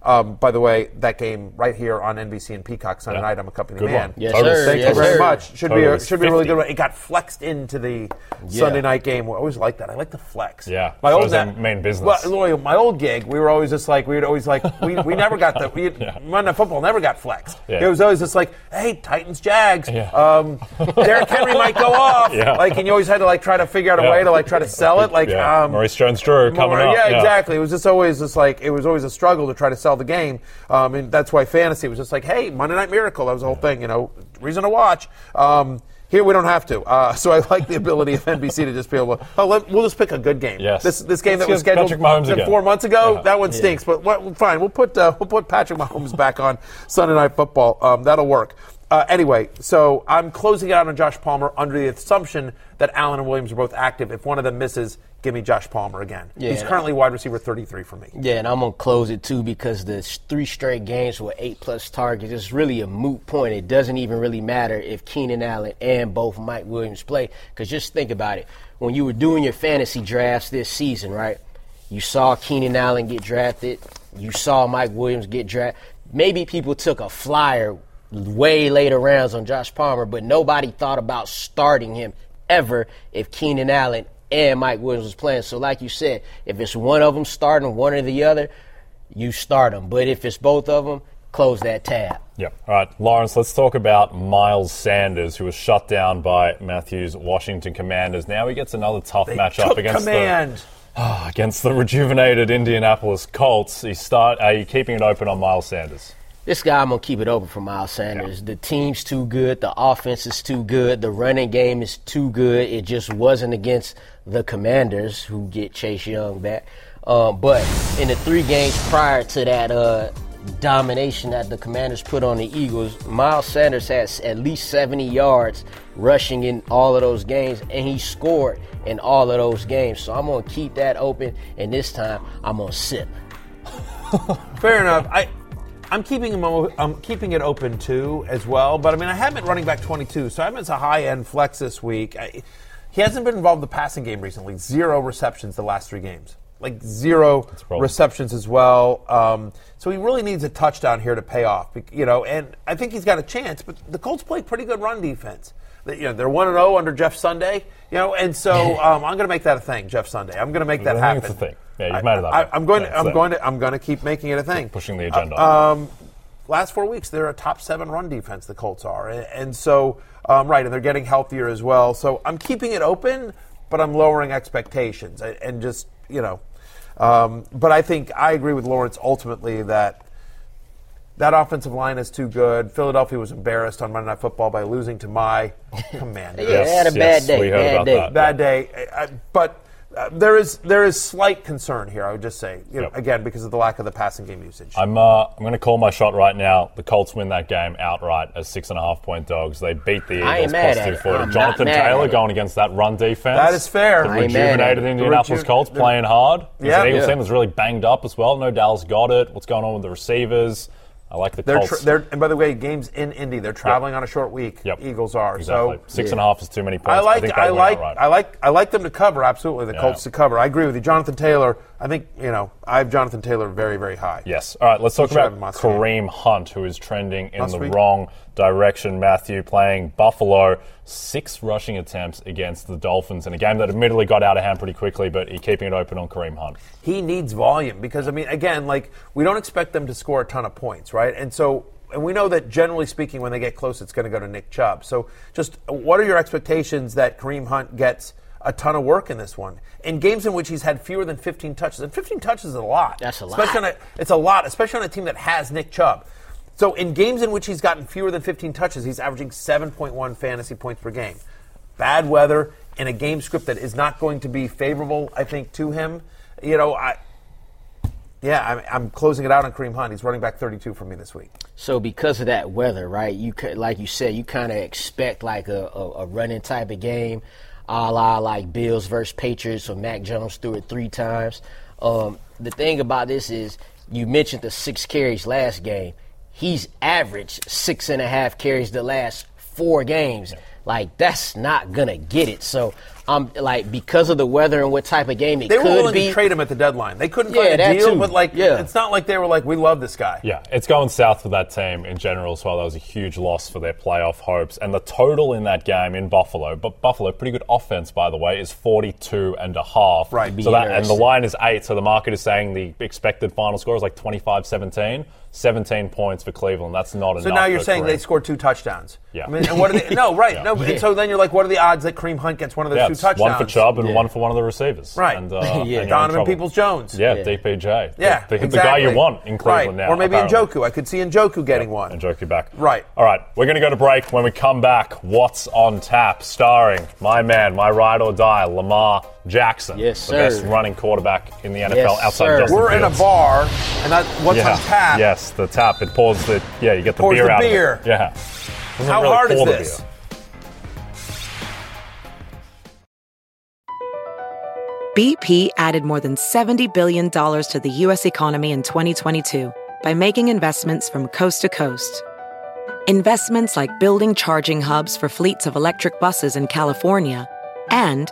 Um, by the way, that game right here on NBC and Peacock Sunday Yeah. night, I'm a company Good man. one. Yes, Total sir. Thank Yes, you very sir. much. Should Total be a, should be a really good one. It got flexed into the Sunday night game. I always like that. I like the flex. Yeah, my shows old them main business. Well, my old gig, we were always just like we would always like we, we never got the we, Monday Night Football never got flexed. Yeah. It was always just like, hey, Titans, Jags. Yeah. Um, Derrick Henry might go off. Yeah. Like, and you always had to like try to figure out a Yeah. way to like try to sell it. Like, Yeah. um, Maurice Jones-Drew coming up. Yeah, Yeah. exactly. It was just always just like it was always a struggle to try to sell the game, um, and that's why fantasy was just like, hey, Monday Night Miracle. That was the whole thing. You know, reason to watch. Um, here we don't have to, uh, so I like the ability of NBC to just be able to. Oh, let, we'll just pick a good game. Yes. This this game Let's that was scheduled Patrick Mahomes again. four months ago. Yeah. That one stinks, but what, fine. We'll put uh, we'll put Patrick Mahomes back on Sunday Night Football. Um, that'll work. Uh, anyway, so I'm closing it out on Josh Palmer under the assumption that Allen and Williams are both active. If one of them misses, give me Josh Palmer again. Yeah. He's currently wide receiver 33 for me. Yeah, and I'm gonna close it too because the three straight games with eight plus targets is really a moot point. It doesn't even really matter if Keenan Allen and both Mike Williams play. Because just think about it: when you were doing your fantasy drafts this season, right? You saw Keenan Allen get drafted. You saw Mike Williams get drafted. Maybe people took a flyer way later rounds on Josh Palmer, but nobody thought about starting him ever if Keenan Allen and Mike Williams was playing. So, like you said, if it's one of them starting, one or the other, you start them. But if it's both of them, close that tab. Yep. All right, Lawrence, let's talk about Miles Sanders, who was shut down by Matthews' Washington Commanders. Now he gets another tough matchup Took against command. the against the rejuvenated Indianapolis Colts. You start. Uh, Are you keeping it open on Miles Sanders? This guy, I'm gonna keep it open for Miles Sanders. The team's too good. The offense is too good. The running game is too good. It just wasn't against the Commanders, who get Chase Young back. Um, but in the three games prior to that uh, domination that the Commanders put on the Eagles, Miles Sanders has at least 70 yards rushing in all of those games, and he scored in all of those games. So I'm gonna keep that open, and this time I'm gonna sip. Fair enough. I, I'm keeping him. I'm keeping it open too, as well. But I mean, I have him at running back 22, so I have him as a high end flex this week. I, he hasn't been involved in the passing game recently. Zero receptions the last three games. Like zero receptions as well. Um, so he really needs a touchdown here to pay off. You know, and I think he's got a chance. But the Colts play pretty good run defense. They- You know, they're one and zero under Jeff Sunday. You know, and so um, I'm going to make that a thing, Jeff Sunday. I'm going to make that happen. Think it's a thing. Yeah, you've I- made it that I, way. I'm going. Yeah, to, I'm there. going to. I'm going to keep making it a thing. Pushing the agenda. Um, last four weeks, they're a top seven run defense. The Colts are, and, and so um, right, and they're getting healthier as well. So I'm keeping it open, but I'm lowering expectations, and, and just you know. Um, but I think I agree with Lawrence ultimately that that offensive line is too good. Philadelphia was embarrassed on Monday Night Football by losing to my Commanders. Yeah, they had a bad day, We heard bad about day. that. Bad day, I- I- but uh, there is there is slight concern here. I would just say, you know, Yep. again, because of the lack of the passing game usage. I'm uh, I'm going to call my shot right now. The Colts win that game outright as six and a half point dogs. They beat the Eagles mad plus at two it. forty. I'm not Jonathan Taylor going against that run defense. That is fair. The I ain't mad at rejuvenated it. Indianapolis Reju- Colts the- playing hard. Yeah. the Eagles Yeah. team was really banged up as well. No Dallas Goedert. What's going on with the receivers? I like the They're, Colts. tr- they're and by the way, games in Indy. They're traveling on a short week. Yep. Eagles are exactly. so. Six and a half is too many points. I like think I, like outright. I like I like them to cover absolutely the Yeah. Colts to cover. I agree with you, Jonathan Taylor. I think you know I have Jonathan Taylor very very high. Yes. All right, let's talk about. Kareem Hunt, who is trending in the we? wrong direction. Matthew playing Buffalo, six rushing attempts against the Dolphins in a game that admittedly got out of hand pretty quickly, but he keeping it open on Kareem Hunt. he needs volume because I mean, again, like we don't expect them to score a ton of points, right? And so, and we know that generally speaking, when they get close, it's going to go to Nick Chubb. So, just what are your expectations that Kareem Hunt gets a ton of work in this one in games in which he's had fewer than 15 touches? And 15 touches is a lot. That's a lot. Especially on a, it's a lot, especially on a team that has Nick Chubb. So, in games in which he's gotten fewer than 15 touches, he's averaging 7.1 fantasy points per game. Bad weather in a game script that is not going to be favorable, I think, to him. You know, I. Yeah, I'm, I'm closing it out on Kareem Hunt. He's running back 32 for me this week. So because of that weather, right? You like you said, you kind of expect like a, a, a running type of game, a la like Bills versus Patriots, or Mac Jones threw it three times. Um, the thing about this is, you mentioned the six carries last game. He's averaged six and a half carries the last four games. Like that's not gonna get it. So I'm um, like because of the weather and what type of game it They were could willing be. to trade him at the deadline. They couldn't Yeah, find a deal, too. but like, Yeah. it's not like they were like, we love this guy. Yeah, it's going south for that team in general as well. That was a huge loss for their playoff hopes. And the total in that game in Buffalo, but Buffalo, pretty good offense by the way, is 42 and a half. Right. So that, and the line is 8, so the market is saying the expected final score is like 25-17. 17 points for Cleveland. That's not enough. So now you're saying Kareem. they scored two touchdowns. Yeah. I mean, and what are they? No, right. Yeah. No. And so then you're like, what are the odds that Kareem Hunt gets one of those yeah, two it's touchdowns? one for Chubb and Yeah. one for one of the receivers. Right. And, uh, Yeah. and Donovan. Peoples Jones. Yeah, Yeah. DPJ. Yeah, the, the, exactly. the guy you want in Cleveland right. now. Or maybe apparently. Njoku. I could see Njoku getting one. and joke back. Right. All right, we're going to go to break. When we come back, What's on Tap, starring my man, my ride or die, Lamar Jackson. Yes, The best running quarterback in the NFL Yes, outside sir. of Justin We're in a bar, and that, what's yeah. on tap? Yes, the tap. It pours the, yeah, you get the Pours beer the out beer. of it. Yeah. Doesn't How really hard is this? beer. BP added more than $70 billion to the U.S. economy in 2022 by making investments from coast to coast. Investments like building charging hubs for fleets of electric buses in California and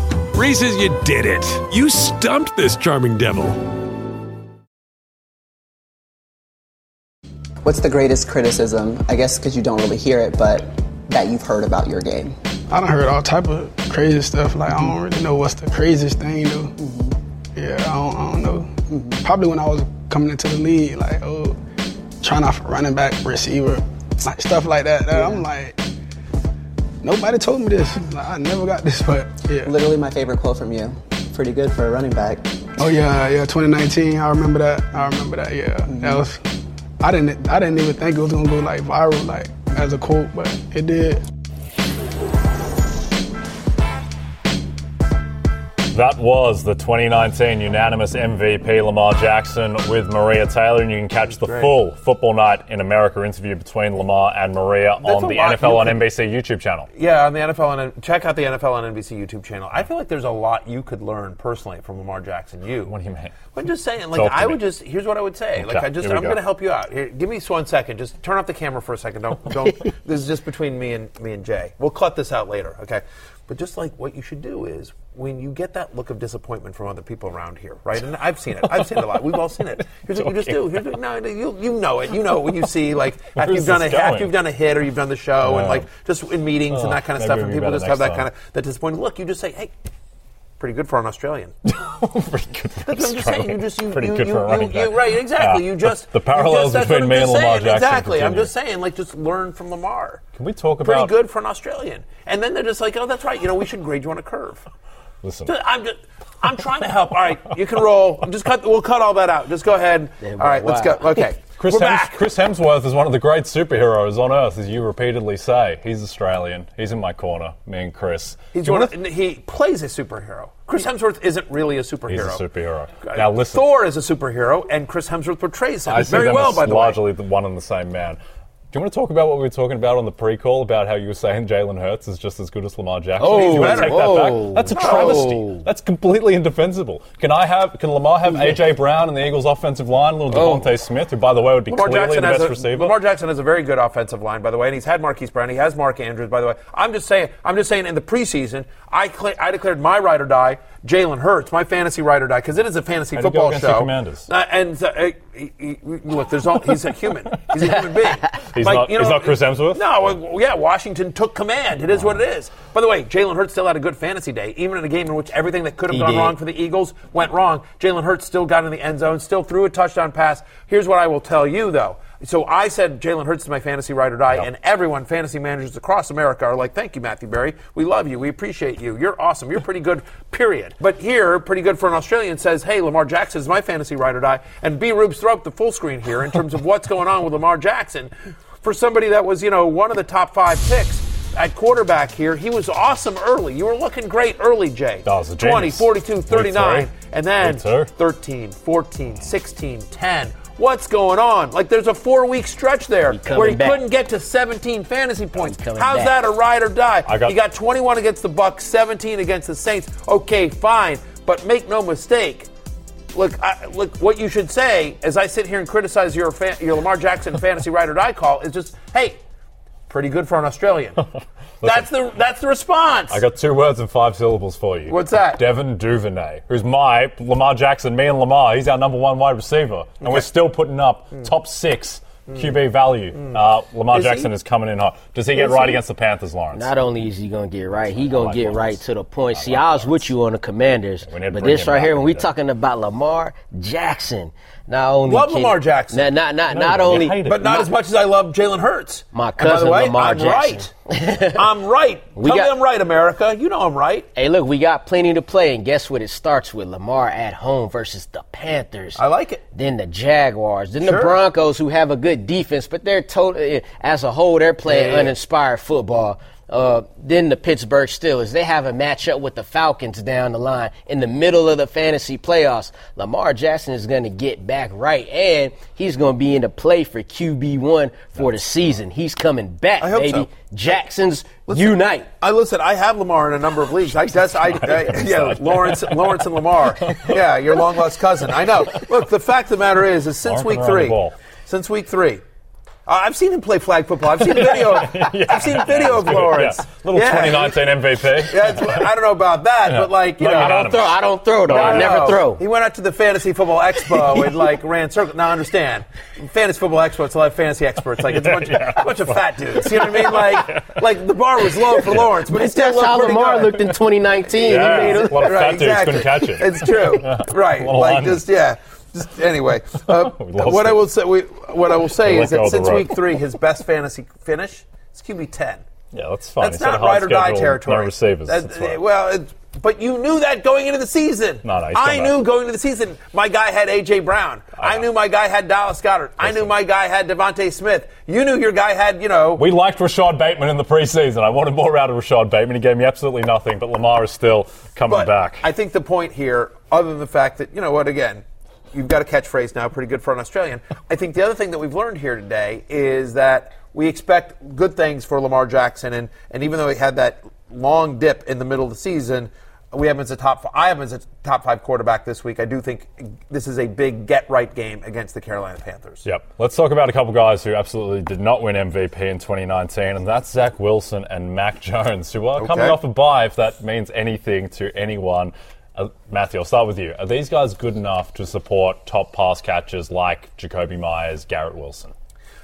Reese's, you did it. You stumped this charming devil. What's the greatest criticism? I guess because you don't really hear it, but that you've heard about your game. I done heard all type of crazy stuff. Like I don't really know what's the craziest thing though. Mm-hmm. Yeah, I don't, I don't know. Probably when I was coming into the league, like oh, trying out for running back, receiver, like stuff like that. that I'm like, nobody told me this. I never got this, but yeah. Literally, my favorite quote from you. Pretty good for a running back. Oh yeah, yeah, 2019. I remember that. I remember that. Yeah, that mm-hmm. was. I didn't. I didn't even think it was gonna go like viral, like as a quote, but it did. That was the 2019 unanimous MVP Lamar Jackson with Maria Taylor, and you can catch the full Football Night in America interview between Lamar and Maria That's on the NFL on could- NBC YouTube channel. Yeah, on the NFL and check out the NFL on NBC YouTube channel. I feel like there's a lot you could learn personally from Lamar Jackson. You. What do you mean? I'm just saying, like Talk I me. would just here's what I would say. like I just I'm go. going to help you out. Here, give me one second. Just turn off the camera for a second. Don't don't. this is just between me and me and Jay. We'll cut this out later, okay? But just like what you should do is when you get that look of disappointment from other people around here, right? And I've seen it. I've seen it a lot. We've all seen it. Here's what you just do. Here's what, no, you you know it. You know it when you see like after you've done a this after you've done a hit or you've done the show and oh. like just in meetings Oh, and that oh, kind of stuff, and people just have that next kind of that disappointment look. You just say, hey. Pretty good for an Australian. Pretty good for That's what I'm just saying. You just you, Pretty you, good you, for a you, running you- back. right exactly. Yeah. You just the, parallels just, between me and Lamar. Jackson. Exactly. I'm just saying, like, just learn from Lamar. Can we talk about Pretty good for an Australian. And then they're just like, oh, that's right. You know, we should grade you on a curve. Listen, I'm just. I'm trying to help. All right, you can roll. Just cut. We'll cut all that out. Just go ahead. all right, let's go. Okay, Chris, we're Hems- back. Chris Hemsworth is one of the great superheroes on earth, as you repeatedly say. He's Australian. He's in my corner, me and Chris. He's one wanna- of, he plays a superhero. Chris Hemsworth isn't really a superhero. He's a superhero. Uh, Now listen. Thor is a superhero, and Chris Hemsworth portrays him I see very them well. as By the way, largely the one and the same man. Do you want to talk about what we were talking about on the pre-call about how you were saying Jalen Hurts is just as good as Lamar Jackson? Oh, Do you want to take that back? That's a travesty. That's completely indefensible. Can I have? Can Lamar have AJ Brown and the Eagles' offensive line, little Oh. DeVonta Smith, who by the way would be Lamar clearly Jackson, the best a, receiver? Lamar Jackson has a very good offensive line, by the way, and he's had Marquise Brown. He has Mark Andrews, by the way. I'm just saying. I'm just saying. In the preseason, I cl- I declared my ride or die, Jalen Hurts, my fantasy ride or die, because it is a fantasy How'd he go football show. the Commanders? Uh, and uh, he, he, look, there's all, he's a human. He's a human being. He's not- you know, he's not Chris Hemsworth? No, yeah. Washington took command. It is what it is. By the way, Jalen Hurts still had a good fantasy day, even in a game in which everything that could have He gone did. wrong for the Eagles went wrong. Jalen Hurts still got in the end zone, still threw a touchdown pass. Here's what I will tell you, though. So I said Jalen Hurts is my fantasy ride or die, Yep. and everyone, fantasy managers across America, are like, "Thank you, Matthew Berry. We love you. We appreciate you. You're awesome. You're pretty good." Period. But here, pretty good for an Australian says, "Hey, Lamar Jackson is my fantasy ride or die," and B. Rubes throw up the full screen here in terms of what's going on with Lamar Jackson. For somebody that was, you know, one of the top five picks at quarterback here, he was awesome early. You were looking great early, Jay. That was a 20, 42, 39, Week and then Week 13, 14, 16, 10. What's going on? Like there's a four week stretch there where he back. couldn't get to 17 fantasy points. How's back. that a ride or die? I got- he got 21 against the Bucks, 17 against the Saints. Okay, fine, but make no mistake. Look, I, look. What you should say, as I sit here and criticize your fan, your Lamar Jackson fantasy ride or die call, is just, "Hey, pretty good for an Australian." that's the that's the response. I got two words and five syllables for you. What's that? Devin Duvernay, who's my Lamar Jackson, me and Lamar. He's our number one wide receiver, and we're still putting up top six QB value. Uh, Lamar Hmm. Is Jackson he? is coming in hot. Does he get right he? against the Panthers, Lawrence? Not only is he gonna get right, he gonna like get Lawrence. right to the point. See, I was with you on the Commanders, We need to but bring this him right back here, when we in there. talking about Lamar Jackson, not only Love Lamar Jackson. not not not, No, not only, but not my- as much as I love Jalen Hurts. My And by the cousin way, Lamar I'm Jackson. right. I'm right. We Tell got- me I'm right, America. You know I'm right. Hey, look, we got plenty to play, and guess what? It starts with Lamar at home versus the Panthers. I like it. Then the Jaguars, then Sure. the Broncos, who have a good defense, but they're total eh, as a whole, they're playing Yeah. uninspired football. Uh, then the Pittsburgh Steelers, they have a matchup with the Falcons down the line in the middle of the fantasy playoffs. Lamar Jackson is going to get back right, and he's going to be in the play for QB one for the season. He's coming back, I hope baby. so. Jackson's Listen, unite. I listen. I have Lamar in a number of leagues. I, that's, I, I yeah, Lawrence, Lawrence and Lamar. Yeah, your long lost cousin. I know. Look, the fact of the matter is, is since Marking week three, since week three, I've seen him play flag football. I've seen video. I've seen video of Lawrence. Yeah. Little Yeah. 2019 MVP. Yeah, I don't know about that, but like you Like know, I don't throw. I don't throw though. I No, never no. throw. He went out to the Fantasy Football Expo and like ran circles. Now I understand, Fantasy Football Expo, it's a lot of fantasy experts. Like it's a bunch, Yeah. a bunch of fat dudes. You know what I mean? Like, like the bar was low for Lawrence, but he still That's how Lamar good. looked in 2019. Yeah. He made A a, lot of Right, fat dudes couldn't catch it. It's true. right. Like just yeah. Just anyway, uh, what I will say, we, what I will say is that since week three, his best fantasy finish is QB ten. Yeah, that's fine. That's a not ride or die territory. No receivers. That- That's right. Well, it, but you knew that going into the season. No, no, I knew going into the season. My guy had AJ Brown. I, know. knew my guy had Dallas Goedert. I knew my guy had DeVonta Smith. You knew your guy had, you know. We liked Rashod Bateman in the preseason. I wanted more out of Rashod Bateman. He gave me absolutely nothing, but Lamar is still coming but back. I think the point here, other than the fact that, you know what, again, you've got a catchphrase now, pretty good for an Australian. I think the other thing that we've learned here today is that we expect good things for Lamar Jackson, and, and even though he had that long dip in the middle of the season, we have him as a top. I have him as a top five quarterback this week. I do think this is a big get right game against the Carolina Panthers. Yep. Let's talk about a couple guys who absolutely did not win MVP in 2019, and that's Zach Wilson and Mac Jones, who are coming off a bye, if that means anything to anyone. Uh, Matthew, I'll start with you. Are these guys good enough to support top pass catchers like Jakobi Meyers, Garrett Wilson?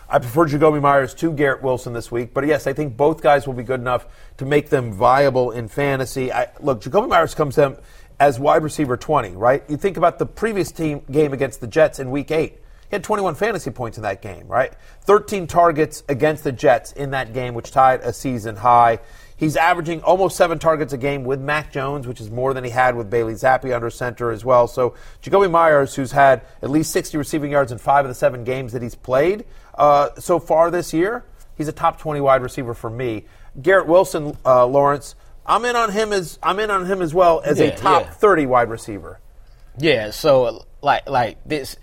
I prefer Jakobi Meyers to Garrett Wilson this week, but yes, I think both guys will be good enough to make them viable in fantasy. I, look, Jakobi Meyers comes to them as wide receiver 20, right? You think about the previous team game against the Jets in week 8. He had 21 fantasy points in that game, right? 13 targets against the Jets in that game, which tied a season high. He's averaging almost seven targets a game with Mac Jones, which is more than he had with Bailey Zappe under center as well. So Jakobi Meyers, who's had at least 60 receiving yards in five of the seven games that he's played uh, so far this year, he's a top 20 wide receiver for me. Garrett Wilson, uh, Lawrence, I'm in on him as I'm in on him as well as a top yeah. 30 wide receiver. Yeah, so like like this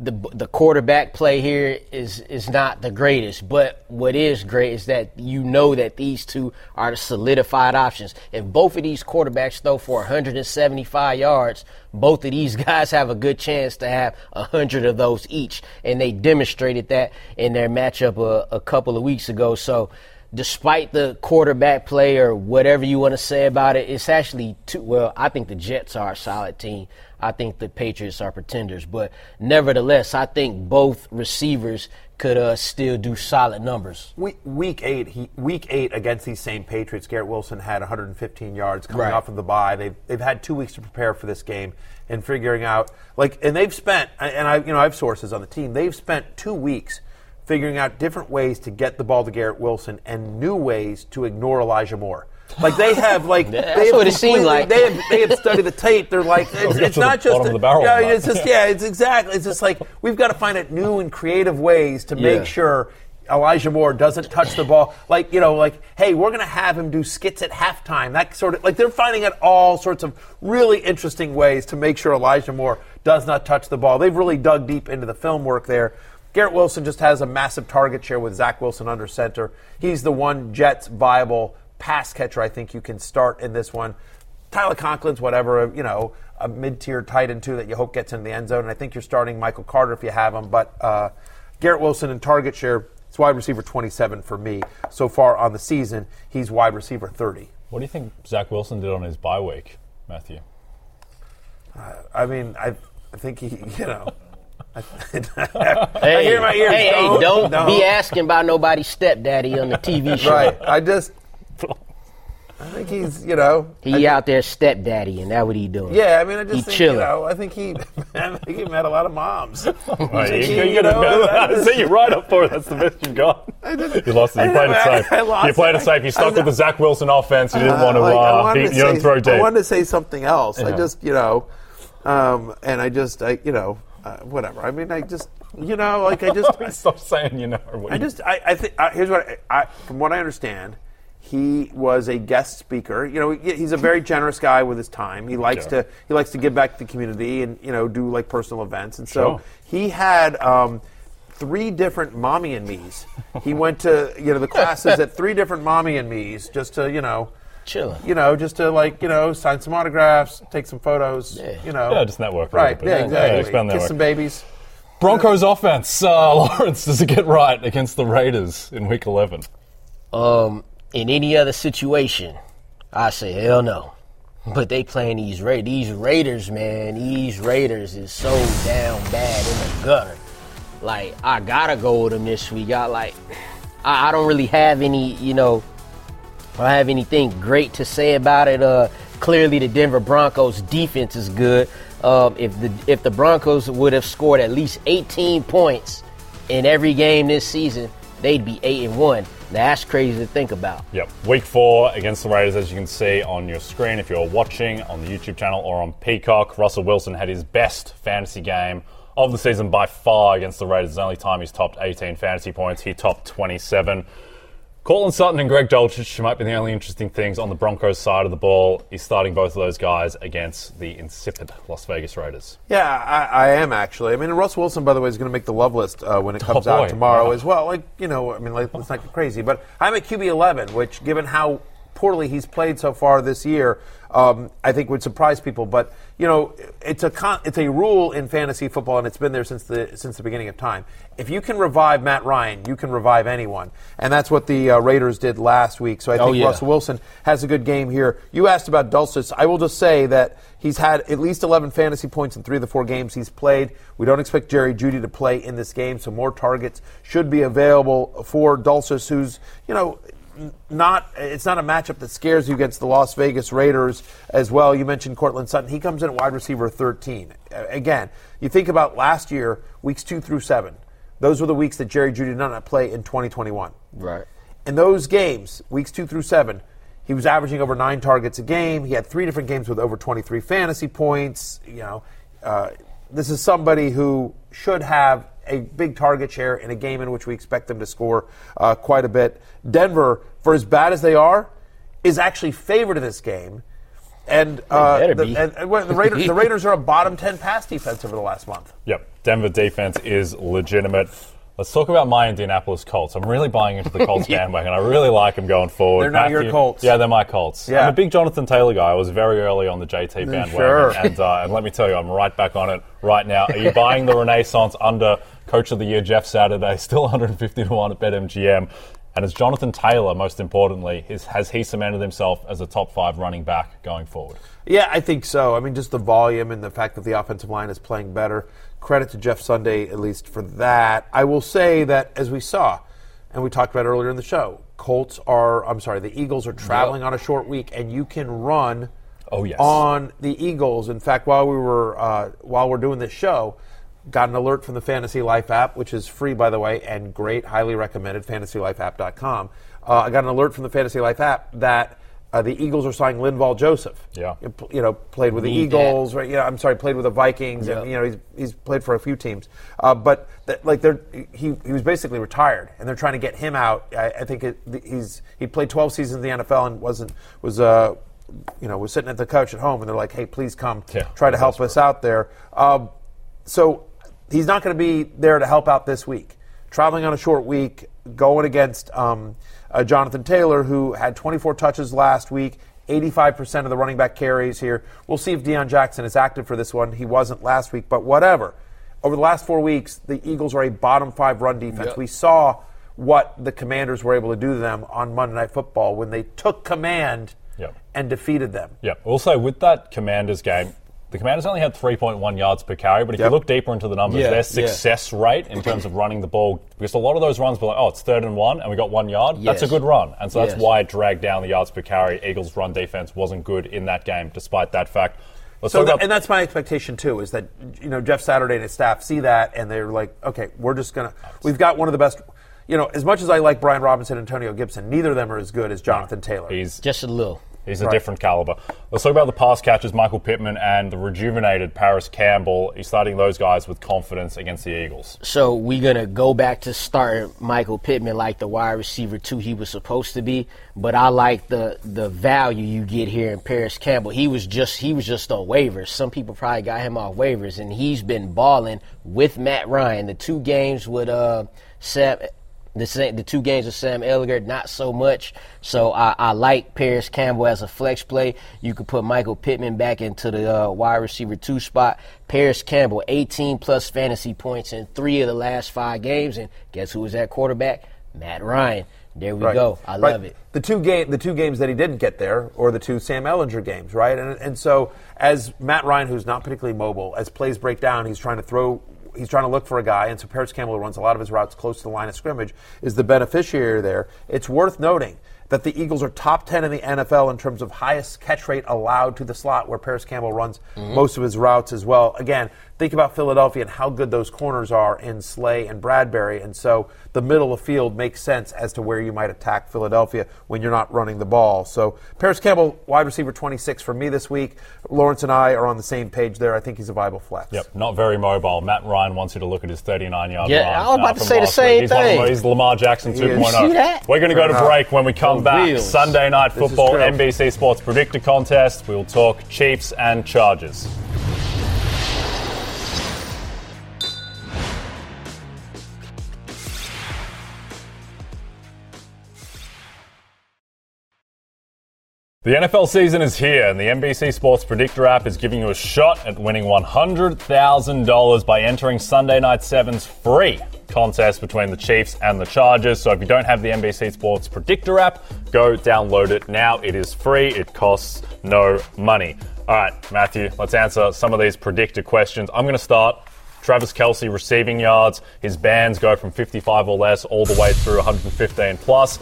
the the quarterback play here is is not the greatest, but what is great is that you know that these two are the solidified options. If both of these quarterbacks throw for 175 yards, both of these guys have a good chance to have 100 of those each, and they demonstrated that in their matchup a, a couple of weeks ago. So despite the quarterback play or whatever you want to say about it, it's actually too well. I think the Jets are a solid team. I think the Patriots are pretenders, but nevertheless, I think both receivers could uh, still do solid numbers. Week, week eight, he, week eight against these same Patriots, Garrett Wilson had 115 yards coming Right. off of the bye. They've they've had two weeks to prepare for this game and figuring out like, and they've spent, and I you know I have sources on the team. They've spent two weeks figuring out different ways to get the ball to Garrett Wilson and new ways to ignore Elijah Moore. Like they have, like That's they have what it seemed like. They have, they have studied the tape. They're like, it's, it's to the not just bottom of the barrel Yeah, it's just yeah, it's exactly. It's just like we've got to find out new and creative ways to make Yeah. sure Elijah Moore doesn't touch the ball. Like you know, like hey, we're going to have him do skits at halftime. That sort of like they're finding out all sorts of really interesting ways to make sure Elijah Moore does not touch the ball. They've really dug deep into the film work there. Garrett Wilson just has a massive target share with Zach Wilson under center. He's the one Jets viable pass catcher I think you can start in this one. Tyler Conklin's whatever, you know, a mid-tier tight end too that you hope gets into the end zone. And I think you're starting Michael Carter if you have him. But uh, Garrett Wilson in target share, it's wide receiver 27 for me so far on the season. He's wide receiver 30. What do you think Zach Wilson did on his bye week, Matthew? I mean, I, I think he, you know. I, Hey, I hear my ears. hey, don't, hey, don't, don't. be asking about nobody's stepdaddy on the TV show. Right. I just, I think he's, you know. He out there stepdaddy, and that what he doing. Yeah, I mean, I just He think, chilling. you know, I think he, I think he met a lot of moms. Right, he- you, you you know, I I just- see you right up for it. That's the best you've got. You lost it. You played it safe. I- I You played it. it safe. You stuck with the Zach Wilson offense. You didn't want to. like, I Uh, wanted he, to you don't say- throw I wanted to say something else. I just, you know, um, and I just, I, you know, uh, whatever. I mean, I just, you know, like I just, Stop saying you know. What I you- just, I, I think uh, here's what I, I, from what I understand, he was a guest speaker. You know, he's a very generous guy with his time. He likes Sure. to, he likes to give back to the community and you know do like personal events. And so Sure. he had. Um, Three different mommy and me's. He went to you know the classes at three different mommy and me's just to you know Chilling. you know, just to like, you know, sign some autographs, take some photos, Yeah. you know. Yeah, just network Right, little bit. yeah, Yeah, exactly. expand Kiss some babies. Broncos offense. Uh, Lawrence, does it get right against the Raiders in Week 11? Um, in any other situation, I say hell no. But they playing these Ra- these Raiders, man. These Raiders is so down bad in the gutter. Like I gotta go with them this week. I like, I, I don't really have any, you know, I have anything great to say about it. Uh, clearly the Denver Broncos defense is good. Um, if the if the Broncos would have scored at least 18 points in every game this season, they'd be eight and one. That's crazy to think about. Yep. Week four against the Raiders, as you can see on your screen if you're watching on the YouTube channel or on Peacock. Russell Wilson had his best fantasy game of the season by far against the Raiders. The only time he's topped 18 fantasy points, he topped 27. Courtland Sutton and Greg Dulcich might be the only interesting things on the Broncos side of the ball. He's starting both of those guys against the insipid Las Vegas Raiders. Yeah, I, I am actually. I mean, Russ Wilson, by the way, is going to make the love list uh, when it comes Oh, out tomorrow Wow. as well. Like, you know, I mean, like, let's not get crazy, but I'm at QB 11, which, given how poorly he's played so far this year, um, I think would surprise people. But you know, it's a con- it's a rule in fantasy football, and it's been there since the since the beginning of time. If you can revive Matt Ryan, you can revive anyone, and that's what the uh, Raiders did last week. So I Oh, think yeah. Russell Wilson has a good game here. You asked about Dulcich. I will just say that he's had at least 11 fantasy points in three of the four games he's played. We don't expect Jerry Jeudy to play in this game, so more targets should be available for Dulcich, who's, you know, not it's not a matchup that scares you against the Las Vegas Raiders as well. You mentioned Courtland Sutton. He comes in at wide receiver 13. Uh, Again, you think about last year, weeks 2 through 7. Those were the weeks that Jerry Jeudy did not play in 2021. Right. In those games, weeks two through seven, he was averaging over nine targets a game. He had three different games with over 23 fantasy points. You know, uh, this is somebody who should have a big target share in a game in which we expect them to score uh, quite a bit. Denver, for as bad as they are, is actually favored in this game. And, uh, the, and, and well, the, Raiders, the Raiders are a bottom 10 pass defense over the last month. Yep, Denver defense is legitimate. Let's talk about my Indianapolis Colts. I'm really buying into the Colts bandwagon. I really like them going forward. They're not your Colts. Yeah, they're my Colts. Yeah. I'm a big Jonathan Taylor guy. I was very early on the JT bandwagon. Sure. And, uh, and let me tell you, I'm right back on it right now. Are you buying the Renaissance under Coach of the Year Jeff Saturday? Still 150 to 1 at BetMGM. And as Jonathan Taylor, most importantly, is, has he cemented himself as a top five running back going forward? Yeah, I think so. I mean, just the volume and the fact that the offensive line is playing better. Credit to Jeff Sunday, at least for that. I will say that, as we saw, and we talked about earlier in the show, Colts are, I'm sorry, the Eagles are traveling on a short week, and you can run Oh, yes. on the Eagles. In fact, while we were, uh, while we're doing this show, got an alert from the Fantasy Life app, which is free, by the way, and great, highly recommended, fantasylifeapp.com. Uh, I got an alert from the Fantasy Life app that uh, the Eagles are signing Linval Joseph. Yeah. You know, played with the Need that. Eagles, right? Yeah, I'm sorry, played with the Vikings, Yeah. and you know, he's, he's played for a few teams. Uh, but that, like, they're he he was basically retired, and they're trying to get him out. I, I think it, he's he played 12 seasons in the NFL and wasn't was uh you know was sitting at the couch at home, and they're like, hey, please come Yeah, try to help us out there. Um, so he's not going to be there to help out this week. Traveling on a short week, going against um, uh, Jonathan Taylor, who had 24 touches last week, 85% of the running back carries here. We'll see if Deon Jackson is active for this one. He wasn't last week, but whatever. Over the last four weeks, the Eagles are a bottom five run defense. We saw what the Commanders were able to do to them on Monday Night Football when they took command Yep. and defeated them. Yeah. Also, with that Commanders game, the Commanders only had 3.1 yards per carry, but if Yep. you look deeper into the numbers, Yeah, their yeah. success rate in terms of running the ball, because a lot of those runs were like, oh, it's third and one, and we got one yard. That's a good run. And so that's Yes. why it dragged down the yards per carry. Eagles' run defense wasn't good in that game, despite that fact. Let's So that, and that's my expectation too. Is that you know Jeff Saturday and his staff see that and they're like, okay, we're just gonna. We've got one of the best. You know, as much as I like Brian Robinson, and Antonio Gibson, neither of them are as good as Jonathan Taylor. he's Just a little. He's a Right. different caliber. Let's talk about the pass catchers, Michael Pittman and the rejuvenated Parris Campbell. He's starting those guys with confidence against the Eagles. So we're gonna go back to starting Michael Pittman like the wide receiver two he was supposed to be, but I like the the value you get here in Parris Campbell. He was just he was just on waivers. Some people probably got him off waivers, and he's been balling with Matt Ryan. The two games with uh Sam. The, same, the two games with Sam Ehlinger, not so much. So I, I like Parris Campbell as a flex play. You could put Michael Pittman back into the uh, wide receiver two spot. Parris Campbell, 18 plus fantasy points in three of the last five games, and guess who was at quarterback? Matt Ryan. There we Right. go. I Right. love it. The two game, the two games that he didn't get there, or the two Sam Ehlinger games, right? And, and so as Matt Ryan, who's not particularly mobile, as plays break down, he's trying to throw. He's trying to look for a guy, and so Parris Campbell runs a lot of his routes close to the line of scrimmage. Is the beneficiary there? It's worth noting that the Eagles are top 10 in the NFL in terms of highest catch rate allowed to the slot, where Parris Campbell runs mm-hmm. most of his routes as well. Again, think about Philadelphia and how good those corners are in Slay and Bradberry. And so the middle of the field makes sense as to where you might attack Philadelphia when you're not running the ball. So Parris Campbell, wide receiver 26 for me this week. Lawrence and I are on the same page there. I think he's a viable flex. Yep, not very mobile. Matt Ryan wants you to look at his 39 yard line. Yeah. I was about to say the same week. he's one of thing. the- he's Lamar Jackson 2.0. See that? We're going to go to break when we come back. reals. Sunday night football. NBC Sports Predictor Contest. We will talk Chiefs and Chargers. The NFL season is here, and the NBC Sports Predictor app is giving you a shot at winning $100,000 by entering Sunday Night 7's free contest between the Chiefs and the Chargers. So if you don't have the NBC Sports Predictor app, go download it now. It is free, it costs no money. All right, Matthew, let's answer some of these predictor questions. I'm going to start. Travis Kelce receiving yards. His bands go from 55 or less all the way through 115 plus.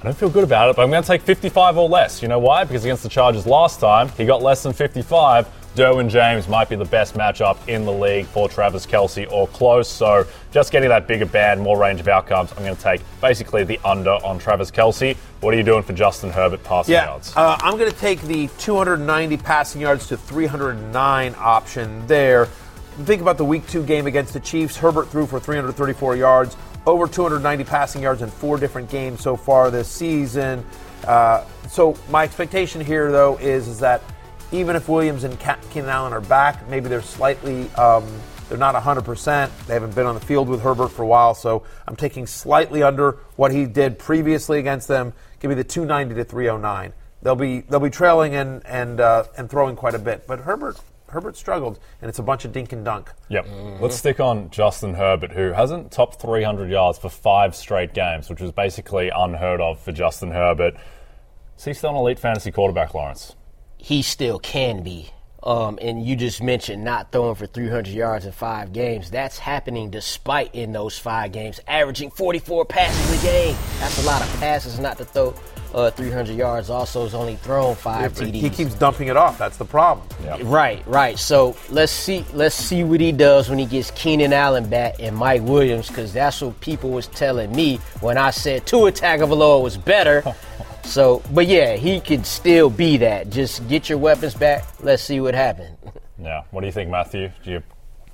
I don't feel good about it, but I'm going to take 55 or less. You know why? Because against the Chargers last time, he got less than 55. Derwin James might be the best matchup in the league for Travis Kelce or close. So just getting that bigger band, more range of outcomes, I'm going to take basically the under on Travis Kelce. What are you doing for Justin Herbert passing Yeah, yards? uh, I'm going to take the 290 passing yards to 309 option there. Think about the week two game against the Chiefs. Herbert threw for 334 yards, over 290 passing yards in four different games so far this season. Uh, so my expectation here, though, is, is that even if Williams and Keenan Allen are back, maybe they're slightly, um, they're not 100%. They haven't been on the field with Herbert for a while, so I'm taking slightly under what he did previously against them. Give me the 290 to 309. They'll be they'll be trailing and and uh, and throwing quite a bit, but Herbert Herbert struggled, and it's a bunch of dink and dunk. Yep. Let's stick on Justin Herbert, who hasn't topped 300 yards for five straight games, which was basically unheard of for Justin Herbert. Is he still an elite fantasy quarterback, Lawrence? he still can be. Um, and you just mentioned not throwing for 300 yards in five games. That's happening despite in those five games averaging 44 passes a game. That's a lot of passes not to throw uh, 300 yards. Also, has only thrown five TDs. He keeps dumping it off. That's the problem. Right, right. So let's see, let's see what he does when he gets Keenan Allen back and Mike Williams, because that's what people was telling me when I said Tua Tagovailoa was better. so, but yeah, he could still be that. Just get your weapons back. Let's see what happens. Yeah. What do you think, Matthew? Do you,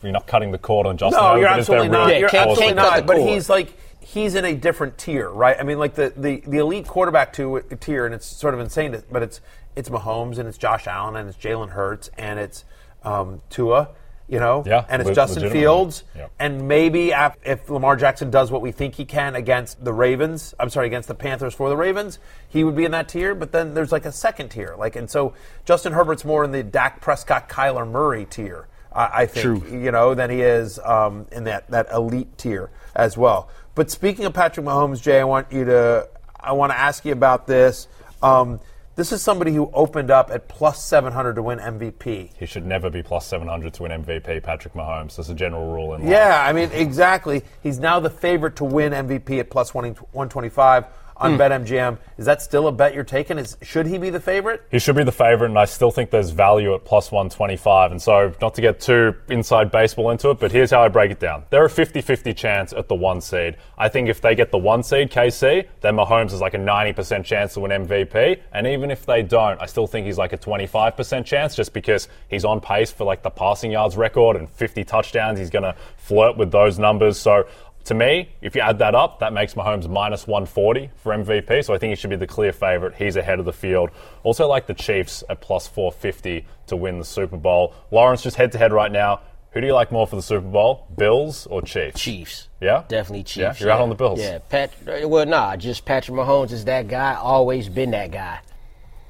you're not cutting the cord on Justin. No, Herbert, you're but is there absolutely not. Yeah, You're can't- absolutely can't cut not. the But he's like he's in a different tier, right? I mean, like the the, the elite quarterback to, tier, and it's sort of insane. To, but it's it's Mahomes and it's Josh Allen and it's Jalen Hurts and it's um, Tua, you know, Yeah, and it's le- Justin. Fields, Yep. and maybe af- if Lamar Jackson does what we think he can against the Ravens, I'm sorry, against the Panthers for the Ravens, he would be in that tier. But then there's like a second tier, like, and so Justin Herbert's more in the Dak Prescott, Kyler Murray tier. I I think you know than he is um, in that, that elite tier as well. But speaking of Patrick Mahomes, Jay, I want you to I want to ask you about this. Um, this is somebody who opened up at plus seven hundred to win MVP. He should never be plus 700 to win MVP, Patrick Mahomes. That's a general rule in life. Yeah, I mean exactly. He's now the favorite to win MVP at plus 125 on hmm. BetMGM. Is that still a bet you're taking? Is should he be the favorite? He should be the favourite, and I still think there's value at plus 125. And so, not to get too inside baseball into it, but here's how I break it down. They're a 50 50 chance at the one seed. I think if they get the one seed, KC, then Mahomes is like a 90% chance to win MVP. And even if they don't, I still think he's like a 25% chance just because he's on pace for like the passing yards record and 50 touchdowns. He's going to flirt with those numbers. So, to me, if you add that up, that makes Mahomes minus 140 for MVP. So I think he should be the clear favorite. He's ahead of the field. Also, like the Chiefs at plus 450 to win the Super Bowl. Lawrence, just head to head right now. Who do you like more for the Super Bowl, Bills or Chiefs? Chiefs. Yeah? Definitely Yeah, Chiefs. you're out on the Bills. Yeah, Pat. Well, nah, just Patrick Mahomes is that guy. Always been that guy.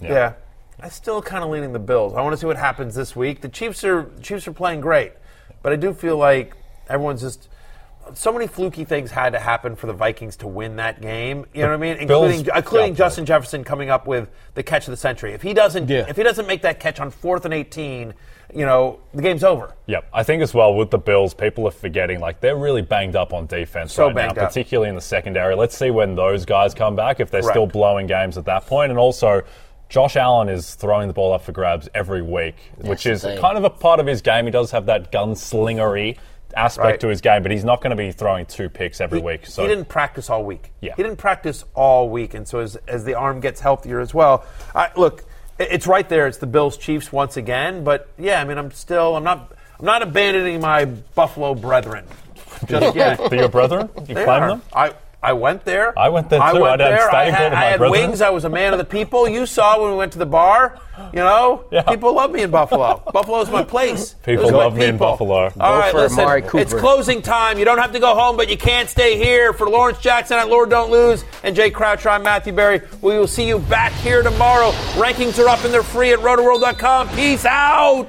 Yeah. I'm still kind of leaning the Bills. I want to see what happens this week. The Chiefs are Chiefs are playing great, but I do feel like everyone's just so many fluky things had to happen for the Vikings to win that game. You know what I mean? Bills- Including including yeah. Justin Jefferson coming up with the catch of the century. If he doesn't Yeah. if he doesn't make that catch on 4th and 18, you know, the game's over. Yep, I think as well with the Bills, people are forgetting like they're really banged up on defense So right now, up. particularly in the secondary. Let's see when those guys come back if they're Correct. still blowing games at that point. point, and also. Josh Allen is throwing the ball up for grabs every week, which is thing. kind of a part of his game. He does have that gunslingery aspect Right. to his game, but he's not going to be throwing two picks every He- week. So he didn't practice all week. Yeah. He didn't practice all week, and so as, as the arm gets healthier as well, I, look, it's right there. It's the Bills Chiefs once again. But yeah, I mean, I'm still, I'm not, I'm not abandoning my Buffalo brethren just yet. They're your brethren? You claim them? I. I went there. I went there I went I'd there. I had, I had wings. I was a man of the people. You saw when we went to the bar. You know, Yeah. people love me in Buffalo. Buffalo's my place. People Those are love me in. Buffalo. All Go right, listen. It's closing time. You don't have to go home, but you can't stay here. For Lawrence Jackson at Lord Don't Lose and Jay Croucher, I'm Matthew Berry. We will see you back here tomorrow. Rankings are up and they're free at rotoworld.com. Peace out.